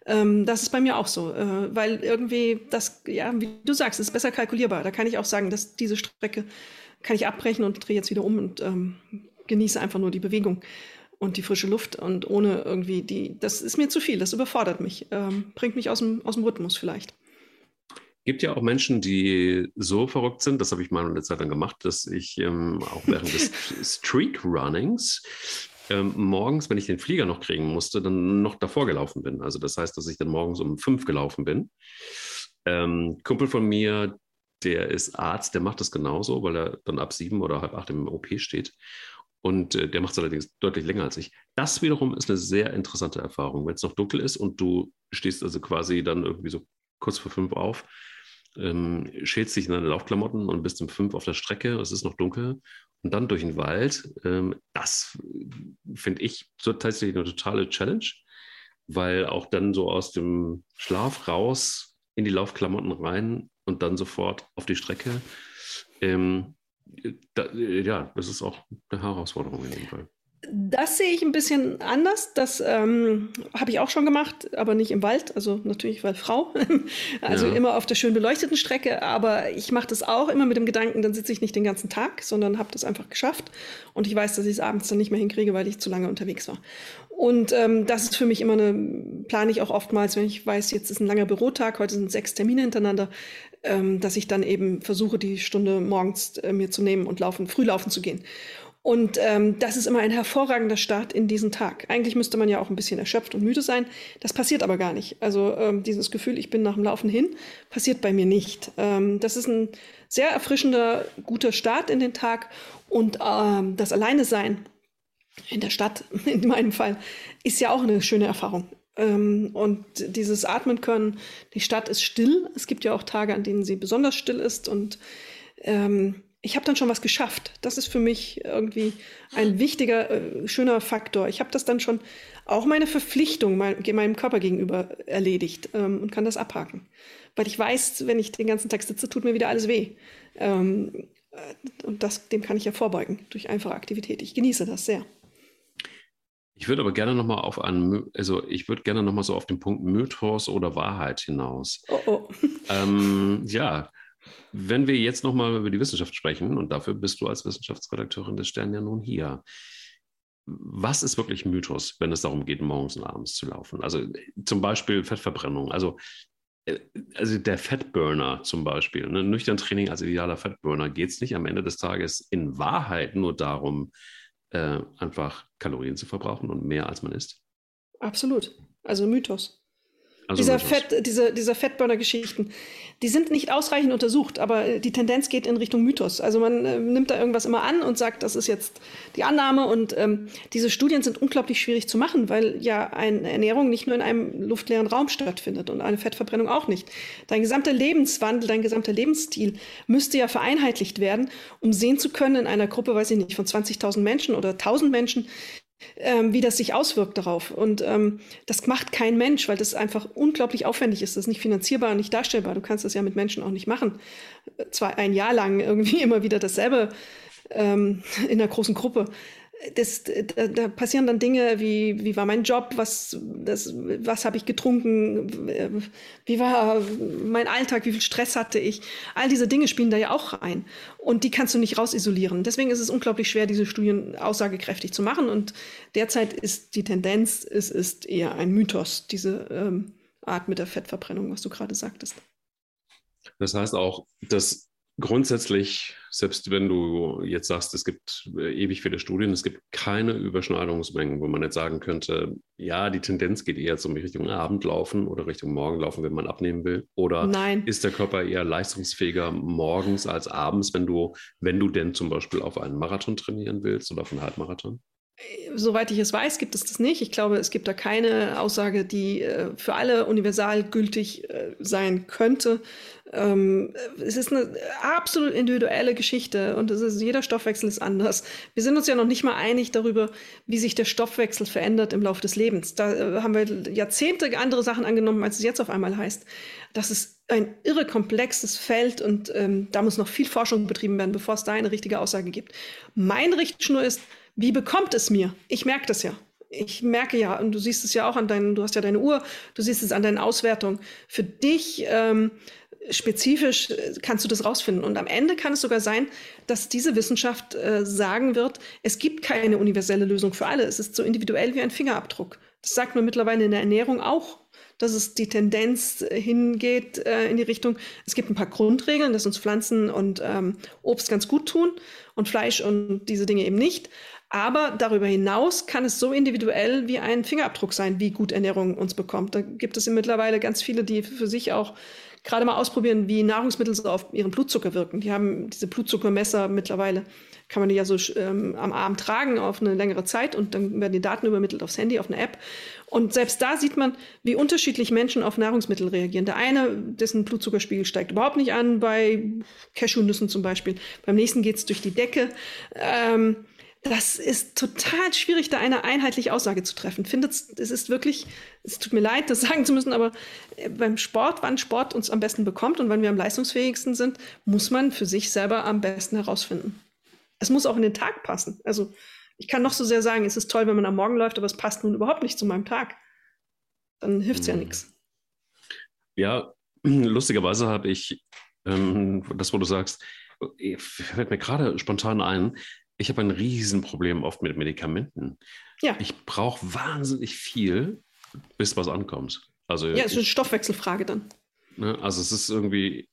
Ähm, das ist bei mir auch so, äh, weil irgendwie das, ja, wie du sagst, ist besser kalkulierbar. Da kann ich auch sagen, dass diese Strecke kann ich abbrechen und drehe jetzt wieder um und ähm, genieße einfach nur die Bewegung und die frische Luft und ohne irgendwie die, das ist mir zu viel, das überfordert mich, ähm, bringt mich aus dem, aus dem Rhythmus vielleicht gibt ja auch Menschen, die so verrückt sind, das habe ich mal eine Zeit lang gemacht, dass ich ähm, auch während des Streak-Runnings ähm, morgens, wenn ich den Flieger noch kriegen musste, dann noch davor gelaufen bin. Also das heißt, dass ich dann morgens um fünf gelaufen bin. Ähm, Kumpel von mir, der ist Arzt, der macht das genauso, weil er dann ab sieben oder halb acht im OP steht. Und äh, der macht es allerdings deutlich länger als ich. Das wiederum ist eine sehr interessante Erfahrung, wenn es noch dunkel ist und du stehst also quasi dann irgendwie so kurz vor fünf auf ähm, schälst dich in deine Laufklamotten und bist um fünf auf der Strecke, es ist noch dunkel und dann durch den Wald. Ähm, das finde ich tatsächlich eine totale Challenge, weil auch dann so aus dem Schlaf raus in die Laufklamotten rein und dann sofort auf die Strecke. Ähm, da, ja, das ist auch eine Herausforderung in dem Fall. Das sehe ich ein bisschen anders. Das ähm, habe ich auch schon gemacht, aber nicht im Wald. Also natürlich, weil Frau. also ja. immer auf der schön beleuchteten Strecke. Aber ich mache das auch immer mit dem Gedanken, dann sitze ich nicht den ganzen Tag, sondern habe das einfach geschafft. Und ich weiß, dass ich es abends dann nicht mehr hinkriege, weil ich zu lange unterwegs war. Und ähm, das ist für mich immer eine, plane ich auch oftmals, wenn ich weiß, jetzt ist ein langer Bürotag, heute sind sechs Termine hintereinander, ähm, dass ich dann eben versuche, die Stunde morgens äh, mir zu nehmen und laufen, früh laufen zu gehen. Und ähm, das ist immer ein hervorragender Start in diesen Tag. Eigentlich müsste man ja auch ein bisschen erschöpft und müde sein. Das passiert aber gar nicht. Also ähm, dieses Gefühl, ich bin nach dem Laufen hin, passiert bei mir nicht. Ähm, das ist ein sehr erfrischender, guter Start in den Tag. Und ähm, das Alleine sein in der Stadt, in meinem Fall, ist ja auch eine schöne Erfahrung. Ähm, und dieses Atmen können, die Stadt ist still. Es gibt ja auch Tage, an denen sie besonders still ist und ähm, ich habe dann schon was geschafft. Das ist für mich irgendwie ein wichtiger, äh, schöner Faktor. Ich habe das dann schon auch meine Verpflichtung mein, meinem Körper gegenüber erledigt ähm, und kann das abhaken. Weil ich weiß, wenn ich den ganzen Tag sitze, tut mir wieder alles weh. Ähm, äh, und das, dem kann ich ja vorbeugen durch einfache Aktivität. Ich genieße das sehr. Ich würde aber gerne nochmal auf einen, also ich würde gerne nochmal so auf den Punkt Mythos oder Wahrheit hinaus. Oh, oh. Ähm, ja, wenn wir jetzt nochmal über die Wissenschaft sprechen, und dafür bist du als Wissenschaftsredakteurin des Stern ja nun hier. Was ist wirklich Mythos, wenn es darum geht, morgens und abends zu laufen? Also zum Beispiel Fettverbrennung. Also, äh, also der Fettburner zum Beispiel, ne? nüchtern Training als idealer Fettburner, geht es nicht am Ende des Tages in Wahrheit nur darum, äh, einfach Kalorien zu verbrauchen und mehr als man isst? Absolut. Also Mythos. Also dieser, Fett, diese, dieser Fettburner-Geschichten, die sind nicht ausreichend untersucht, aber die Tendenz geht in Richtung Mythos. Also man äh, nimmt da irgendwas immer an und sagt, das ist jetzt die Annahme. Und ähm, diese Studien sind unglaublich schwierig zu machen, weil ja eine Ernährung nicht nur in einem luftleeren Raum stattfindet und eine Fettverbrennung auch nicht. Dein gesamter Lebenswandel, dein gesamter Lebensstil müsste ja vereinheitlicht werden, um sehen zu können in einer Gruppe, weiß ich nicht, von 20.000 Menschen oder 1.000 Menschen, ähm, wie das sich auswirkt darauf. Und ähm, das macht kein Mensch, weil das einfach unglaublich aufwendig ist. Das ist nicht finanzierbar und nicht darstellbar. Du kannst das ja mit Menschen auch nicht machen. Zwar ein Jahr lang irgendwie immer wieder dasselbe ähm, in einer großen Gruppe das, da, da, passieren dann Dinge wie, wie war mein Job, was, was habe ich getrunken, wie war mein Alltag, wie viel Stress hatte ich. All diese Dinge spielen da ja auch rein. Und die kannst du nicht rausisolieren. Deswegen ist es unglaublich schwer, diese Studien aussagekräftig zu machen. Und derzeit ist die Tendenz, es ist eher ein Mythos, diese ähm, Art mit der Fettverbrennung, was du gerade sagtest. Das heißt auch, dass grundsätzlich, selbst wenn du jetzt sagst, es gibt äh, ewig viele Studien, es gibt keine Überschneidungsmengen, wo man jetzt sagen könnte, ja, die Tendenz geht eher zum Richtung Abendlaufen oder Richtung Morgenlaufen, wenn man abnehmen will. Oder Nein. ist der Körper eher leistungsfähiger morgens als abends, wenn du, wenn du denn zum Beispiel auf einen Marathon trainieren willst oder auf einen Halbmarathon? Soweit ich es weiß, gibt es das nicht. Ich glaube, es gibt da keine Aussage, die äh, für alle universal gültig äh, sein könnte. Ähm, es ist eine absolut individuelle Geschichte und ist, jeder Stoffwechsel ist anders. Wir sind uns ja noch nicht mal einig darüber, wie sich der Stoffwechsel verändert im Laufe des Lebens. Da äh, haben wir Jahrzehnte andere Sachen angenommen, als es jetzt auf einmal heißt. Das ist ein irre komplexes Feld und ähm, da muss noch viel Forschung betrieben werden, bevor es da eine richtige Aussage gibt. Mein Richtschnur ist, wie bekommt es mir? Ich merke das ja. Ich merke ja, und du siehst es ja auch an deinen, du hast ja deine Uhr, du siehst es an deinen Auswertungen. Für dich ähm, spezifisch äh, kannst du das rausfinden. Und am Ende kann es sogar sein, dass diese Wissenschaft äh, sagen wird, es gibt keine universelle Lösung für alle. Es ist so individuell wie ein Fingerabdruck. Das sagt man mittlerweile in der Ernährung auch, dass es die Tendenz äh, hingeht äh, in die Richtung, es gibt ein paar Grundregeln, dass uns Pflanzen und ähm, Obst ganz gut tun und Fleisch und diese Dinge eben nicht. Aber darüber hinaus kann es so individuell wie ein Fingerabdruck sein, wie gut Ernährung uns bekommt. Da gibt es mittlerweile ganz viele, die für sich auch gerade mal ausprobieren, wie Nahrungsmittel so auf ihren Blutzucker wirken. Die haben diese Blutzuckermesser mittlerweile, kann man die ja so ähm, am Arm tragen auf eine längere Zeit und dann werden die Daten übermittelt aufs Handy, auf eine App. Und selbst da sieht man, wie unterschiedlich Menschen auf Nahrungsmittel reagieren. Der eine, dessen Blutzuckerspiegel steigt überhaupt nicht an, bei Cashewnüssen zum Beispiel. Beim nächsten geht es durch die Decke. Ähm, das ist total schwierig, da eine einheitliche Aussage zu treffen. Findet es ist wirklich, es tut mir leid, das sagen zu müssen, aber äh, beim Sport, wann Sport uns am besten bekommt und wann wir am leistungsfähigsten sind, muss man für sich selber am besten herausfinden. Es muss auch in den Tag passen. Also ich kann noch so sehr sagen, es ist toll, wenn man am Morgen läuft, aber es passt nun überhaupt nicht zu meinem Tag. Dann hilft es ja hm. nichts. Ja, lustigerweise habe ich ähm, das, wo du sagst, äh, fällt mir gerade spontan ein, ich habe ein Riesenproblem oft mit Medikamenten. Ja. Ich brauche wahnsinnig viel, bis was ankommt. Also ja, es ist eine Stoffwechselfrage dann. Ne, also es ist irgendwie,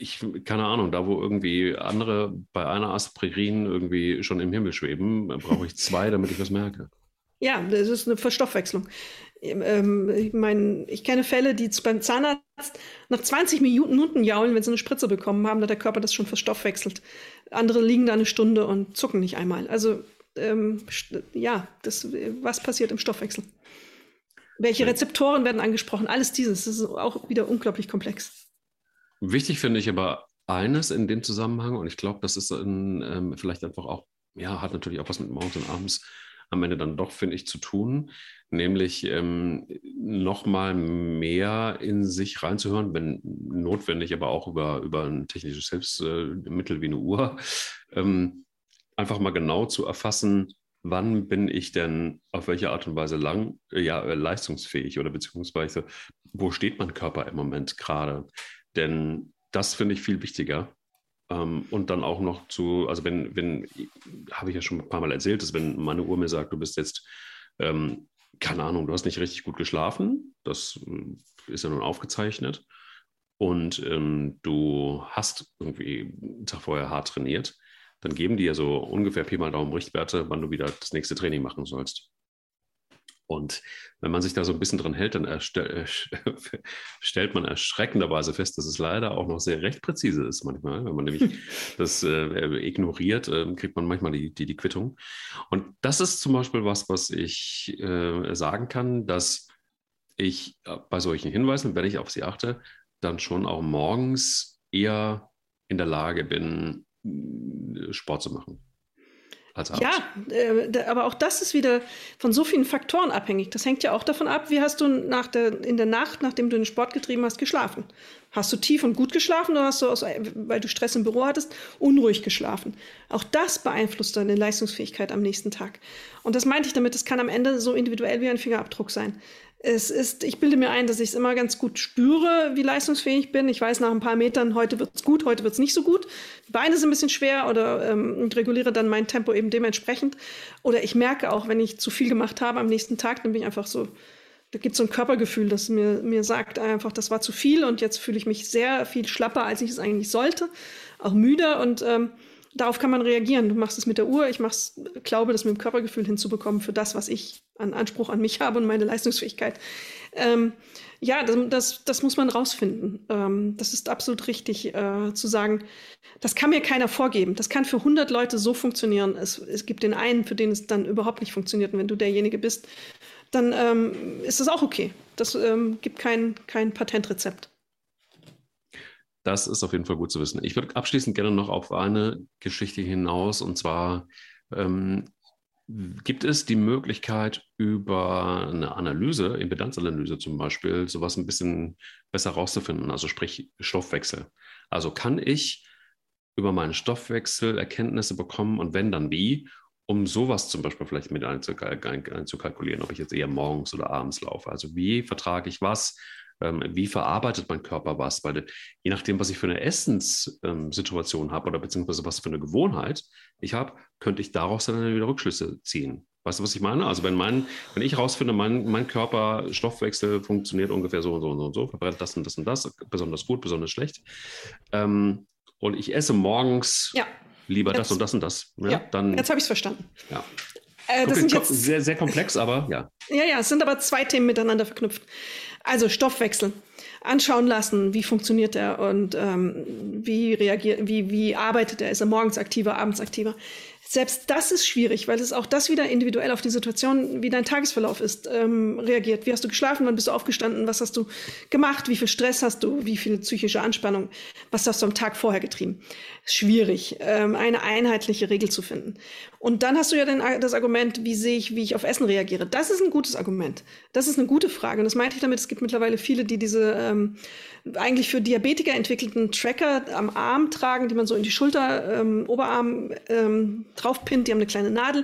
ich, keine Ahnung, da wo irgendwie andere bei einer Aspirin irgendwie schon im Himmel schweben, brauche ich zwei, damit ich was merke. Ja, das ist eine Verstoffwechslung. Ähm, ich meine, ich kenne Fälle, die beim Zahnarzt nach 20 Minuten jaulen, wenn sie eine Spritze bekommen haben, da der Körper das schon verstoffwechselt. Andere liegen da eine Stunde und zucken nicht einmal. Also ähm, ja, das, was passiert im Stoffwechsel? Welche Rezeptoren werden angesprochen? Alles dieses, das ist auch wieder unglaublich komplex. Wichtig finde ich aber eines in dem Zusammenhang, und ich glaube, das ist in, ähm, vielleicht einfach auch, ja, hat natürlich auch was mit morgens und abends am Ende dann doch, finde ich, zu tun, nämlich ähm, nochmal mehr in sich reinzuhören, wenn notwendig, aber auch über, über ein technisches Hilfsmittel wie eine Uhr, ähm, einfach mal genau zu erfassen, wann bin ich denn auf welche Art und Weise lang, ja, leistungsfähig oder beziehungsweise wo steht mein Körper im Moment gerade? Denn das finde ich viel wichtiger, ähm, und dann auch noch zu, also wenn, wenn, habe ich ja schon ein paar Mal erzählt, dass wenn meine Uhr mir sagt, du bist jetzt, ähm, keine Ahnung, du hast nicht richtig gut geschlafen, das äh, ist ja nun aufgezeichnet, und ähm, du hast irgendwie einen Tag vorher hart trainiert, dann geben die ja so ungefähr Pi mal Daumen Richtwerte, wann du wieder das nächste Training machen sollst. Und wenn man sich da so ein bisschen dran hält, dann äh, stellt man erschreckenderweise fest, dass es leider auch noch sehr recht präzise ist manchmal. Wenn man nämlich das äh, ignoriert, äh, kriegt man manchmal die, die, die, Quittung. Und das ist zum Beispiel was, was ich äh, sagen kann, dass ich äh, bei solchen Hinweisen, wenn ich auf sie achte, dann schon auch morgens eher in der Lage bin, Sport zu machen. Ja, äh, aber auch das ist wieder von so vielen Faktoren abhängig. Das hängt ja auch davon ab, wie hast du nach der, in der Nacht, nachdem du den Sport getrieben hast, geschlafen. Hast du tief und gut geschlafen oder hast du, aus, weil du Stress im Büro hattest, unruhig geschlafen? Auch das beeinflusst deine Leistungsfähigkeit am nächsten Tag. Und das meinte ich damit, es kann am Ende so individuell wie ein Fingerabdruck sein. Es ist, ich bilde mir ein, dass ich es immer ganz gut spüre, wie leistungsfähig ich bin. Ich weiß nach ein paar Metern, heute wird es gut, heute wird es nicht so gut. Die Beine sind ein bisschen schwer oder ähm, reguliere dann mein Tempo eben dementsprechend. Oder ich merke auch, wenn ich zu viel gemacht habe am nächsten Tag, dann bin ich einfach so, da gibt es so ein Körpergefühl, das mir, mir sagt einfach, das war zu viel und jetzt fühle ich mich sehr viel schlapper, als ich es eigentlich sollte, auch müder und ähm, darauf kann man reagieren. Du machst es mit der Uhr, ich mach's, glaube, das mit dem Körpergefühl hinzubekommen für das, was ich an Anspruch an mich habe und meine Leistungsfähigkeit. Ähm, ja, das, das, das, muss man rausfinden. Ähm, das ist absolut richtig äh, zu sagen, das kann mir keiner vorgeben. Das kann für 100 Leute so funktionieren. Es, es gibt den einen, für den es dann überhaupt nicht funktioniert. Und wenn du derjenige bist, dann ähm, ist das auch okay. Das ähm, gibt kein, kein Patentrezept. Das ist auf jeden Fall gut zu wissen. Ich würde abschließend gerne noch auf eine Geschichte hinaus und zwar ähm, gibt es die Möglichkeit, über eine Analyse, Impedanzanalyse zum Beispiel, sowas ein bisschen besser herauszufinden, also sprich Stoffwechsel. Also kann ich über meinen Stoffwechsel Erkenntnisse bekommen und wenn dann wie, um sowas zum Beispiel vielleicht mit einzukalkulieren, ob ich jetzt eher morgens oder abends laufe. Also wie vertrage ich was? Ähm, wie verarbeitet mein Körper was, weil je nachdem, was ich für eine Essenssituation ähm, habe oder beziehungsweise was für eine Gewohnheit ich habe, könnte ich daraus dann wieder Rückschlüsse ziehen. Weißt du, was ich meine? Also wenn, mein, wenn ich herausfinde, mein, mein Körper, Stoffwechsel funktioniert ungefähr so und so und so und so, verbrennt das und das und das, besonders gut, besonders schlecht, ähm, und ich esse morgens ja. lieber jetzt, das und das und das, ja, ja. dann... Jetzt habe ich es verstanden. Ja. Äh, das sind jetzt sehr, sehr komplex, aber ja. Ja, ja, es sind aber zwei Themen miteinander verknüpft. Also Stoffwechsel anschauen lassen, wie funktioniert er und ähm, wie reagiert, wie, wie arbeitet er, ist er morgens aktiver, abends aktiver. Selbst das ist schwierig, weil es auch das wieder individuell auf die Situation, wie dein Tagesverlauf ist, ähm, reagiert. Wie hast du geschlafen, wann bist du aufgestanden, was hast du gemacht, wie viel Stress hast du, wie viel psychische Anspannung, was hast du am Tag vorher getrieben. Schwierig, ähm, eine einheitliche Regel zu finden. Und dann hast du ja dann das Argument, wie sehe ich, wie ich auf Essen reagiere. Das ist ein gutes Argument. Das ist eine gute Frage. Und das meinte ich damit, es gibt mittlerweile viele, die diese ähm, eigentlich für Diabetiker entwickelten Tracker am Arm tragen, die man so in die Schulter, ähm, Oberarm ähm, draufpinnt. Die haben eine kleine Nadel.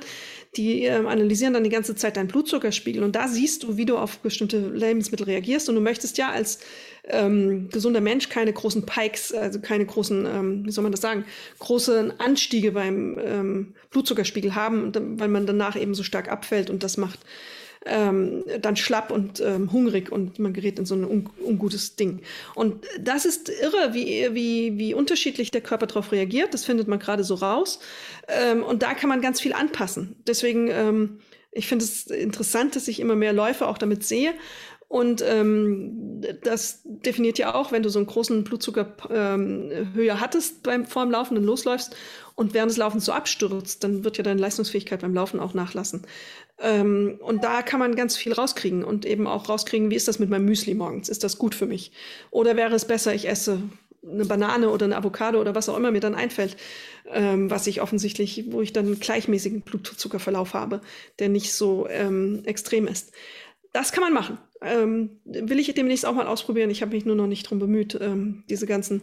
Die äh, analysieren dann die ganze Zeit deinen Blutzuckerspiegel. Und da siehst du, wie du auf bestimmte Lebensmittel reagierst. Und du möchtest ja als ähm, gesunder Mensch keine großen Pikes, also keine großen, ähm, wie soll man das sagen, großen Anstiege beim ähm, Blutzuckerspiegel haben, weil man danach eben so stark abfällt und das macht ähm, dann schlapp und ähm, hungrig und man gerät in so ein un ungutes Ding. Und das ist irre, wie, wie, wie unterschiedlich der Körper darauf reagiert. Das findet man gerade so raus. Ähm, und da kann man ganz viel anpassen. Deswegen, ähm, ich finde es interessant, dass ich immer mehr Läufe auch damit sehe. Und ähm, das definiert ja auch, wenn du so einen großen Blutzuckerhöhe ähm, hattest beim vor dem Laufen und losläufst und während des Laufens so abstürzt, dann wird ja deine Leistungsfähigkeit beim Laufen auch nachlassen. Ähm, und da kann man ganz viel rauskriegen und eben auch rauskriegen, wie ist das mit meinem Müsli morgens? Ist das gut für mich? Oder wäre es besser, ich esse eine Banane oder eine Avocado oder was auch immer mir dann einfällt, ähm, was ich offensichtlich, wo ich dann einen gleichmäßigen Blutzuckerverlauf habe, der nicht so ähm, extrem ist. Das kann man machen. Ähm, will ich demnächst auch mal ausprobieren. Ich habe mich nur noch nicht darum bemüht, ähm, diese ganzen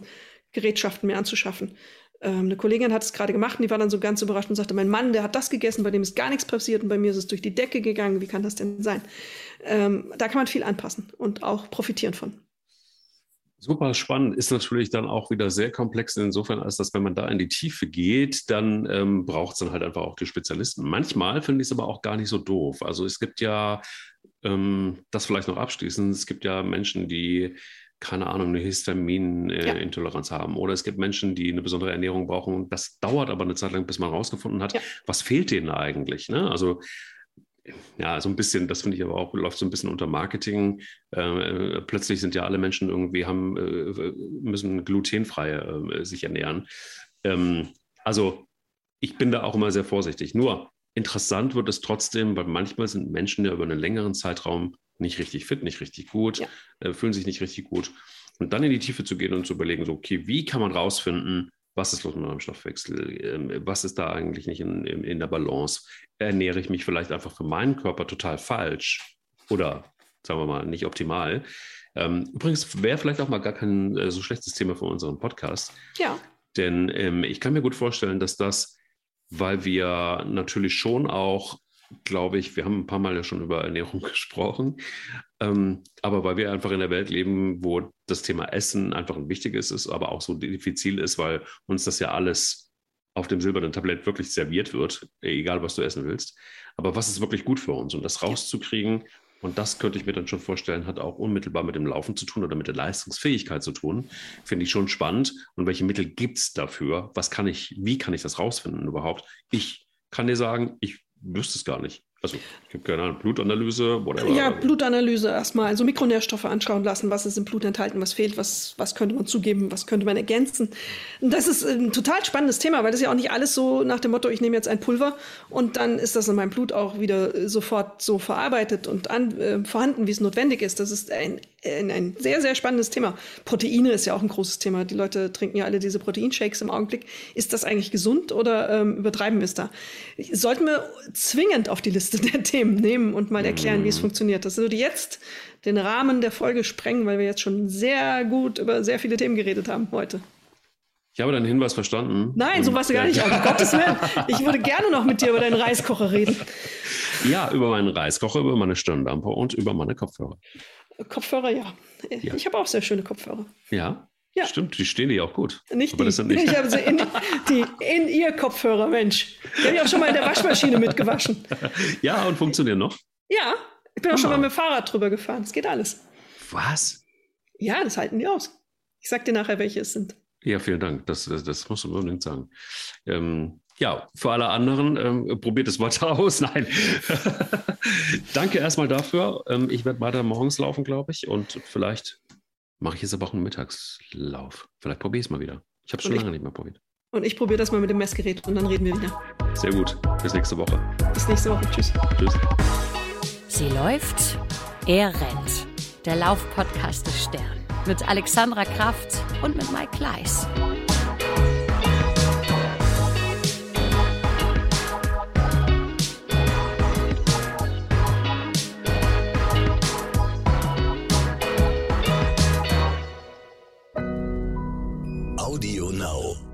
Gerätschaften mir anzuschaffen. Ähm, eine Kollegin hat es gerade gemacht und die war dann so ganz überrascht und sagte, mein Mann, der hat das gegessen, bei dem ist gar nichts passiert und bei mir ist es durch die Decke gegangen. Wie kann das denn sein? Ähm, da kann man viel anpassen und auch profitieren von. Super spannend, ist natürlich dann auch wieder sehr komplex insofern, als dass wenn man da in die Tiefe geht, dann ähm, braucht es dann halt einfach auch die Spezialisten. Manchmal finde ich es aber auch gar nicht so doof. Also es gibt ja ähm, das vielleicht noch abschließend. Es gibt ja Menschen, die keine Ahnung, eine Histaminintoleranz ja. haben. Oder es gibt Menschen, die eine besondere Ernährung brauchen. Das dauert aber eine Zeit lang, bis man herausgefunden hat, ja. was fehlt denen eigentlich. Ne? Also ja, so ein bisschen, das finde ich aber auch, läuft so ein bisschen unter Marketing. Äh, plötzlich sind ja alle Menschen irgendwie, haben, äh, müssen glutenfrei äh, sich ernähren. Ähm, also ich bin da auch immer sehr vorsichtig. Nur interessant wird es trotzdem, weil manchmal sind Menschen ja über einen längeren Zeitraum nicht richtig fit, nicht richtig gut, ja. Äh, fühlen sich nicht richtig gut. Und dann in die Tiefe zu gehen und zu überlegen, so, okay, wie kann man rausfinden, was ist los mit meinem Stoffwechsel? Ähm, was ist da eigentlich nicht in, in, in der Balance? Ernähre ich mich vielleicht einfach für meinen Körper total falsch oder sagen wir mal nicht optimal? Ähm, übrigens wäre vielleicht auch mal gar kein äh, so schlechtes Thema für unseren Podcast. Ja. Denn ähm, ich kann mir gut vorstellen, dass das, weil wir natürlich schon auch glaube ich, wir haben ein paar Mal ja schon über Ernährung gesprochen, ähm, aber weil wir einfach in der Welt leben, wo das Thema Essen einfach ein wichtiges ist, aber auch so diffizil ist, weil uns das ja alles auf dem silbernen Tablett wirklich serviert wird, egal was du essen willst. Aber was ist wirklich gut für uns? Und das rauszukriegen, und das könnte ich mir dann schon vorstellen, hat auch unmittelbar mit dem Laufen zu tun oder mit der Leistungsfähigkeit zu tun. Finde ich schon spannend. Und welche Mittel gibt es dafür? Was kann ich, wie kann ich das rausfinden überhaupt? Ich kann dir sagen, ich wüsste es gar nicht. Also, ich habe keine Ahnung, Blutanalyse, whatever. Ja, Blutanalyse erstmal. Also Mikronährstoffe anschauen lassen, was ist im Blut enthalten, was fehlt, was, was könnte man zugeben, was könnte man ergänzen. Das ist ein total spannendes Thema, weil das ja auch nicht alles so nach dem Motto, ich nehme jetzt ein Pulver und dann ist das in meinem Blut auch wieder sofort so verarbeitet und an, äh, vorhanden, wie es notwendig ist. Das ist ein ein, ein sehr, sehr spannendes Thema. Proteine ist ja auch ein großes Thema. Die Leute trinken ja alle diese Proteinshakes im Augenblick. Ist das eigentlich gesund oder ähm, übertreiben wir es da? Sollten wir zwingend auf die Liste der Themen nehmen und mal erklären, wie es mhm. funktioniert. Das würde jetzt den Rahmen der Folge sprengen, weil wir jetzt schon sehr gut über sehr viele Themen geredet haben heute. Ich habe deinen Hinweis verstanden. Nein, so warst du gar nicht. Um Gottes Willen. Ich würde gerne noch mit dir über deinen Reiskocher reden. Ja, über meinen Reiskocher, über meine Stirnlampe und über meine Kopfhörer. Kopfhörer, ja. ja. Ich habe auch sehr schöne Kopfhörer. Ja? Ja. Stimmt, die stehen dir auch gut. Nicht Aber die. Nicht. Ich habe sie in, die in ihr Kopfhörer, Mensch. Die habe ich auch schon mal in der Waschmaschine mitgewaschen. Ja, und funktionieren noch? Ja, ich bin auch schon mal mit dem Fahrrad drüber gefahren. Das geht alles. Was? Ja, das halten die aus. Ich sag dir nachher, welche es sind. Ja, vielen Dank. Das, das, das musst du unbedingt sagen. Ähm, ja, für alle anderen, ähm, probiert es weiter aus. Nein. Danke erstmal dafür. Ähm, ich werde weiter morgens laufen, glaube ich. Und vielleicht mache ich jetzt aber auch einen Mittagslauf. Vielleicht probiere ich es mal wieder. Ich habe es schon lange nicht mehr probiert. Und ich probiere das mal mit dem Messgerät und dann reden wir wieder. Sehr gut. Bis nächste Woche. Bis nächste Woche. Tschüss. Tschüss. Sie läuft, er rennt. Der Laufpodcast des Stern. Mit Alexandra Kraft und mit Mike Kleiss. Audio Now.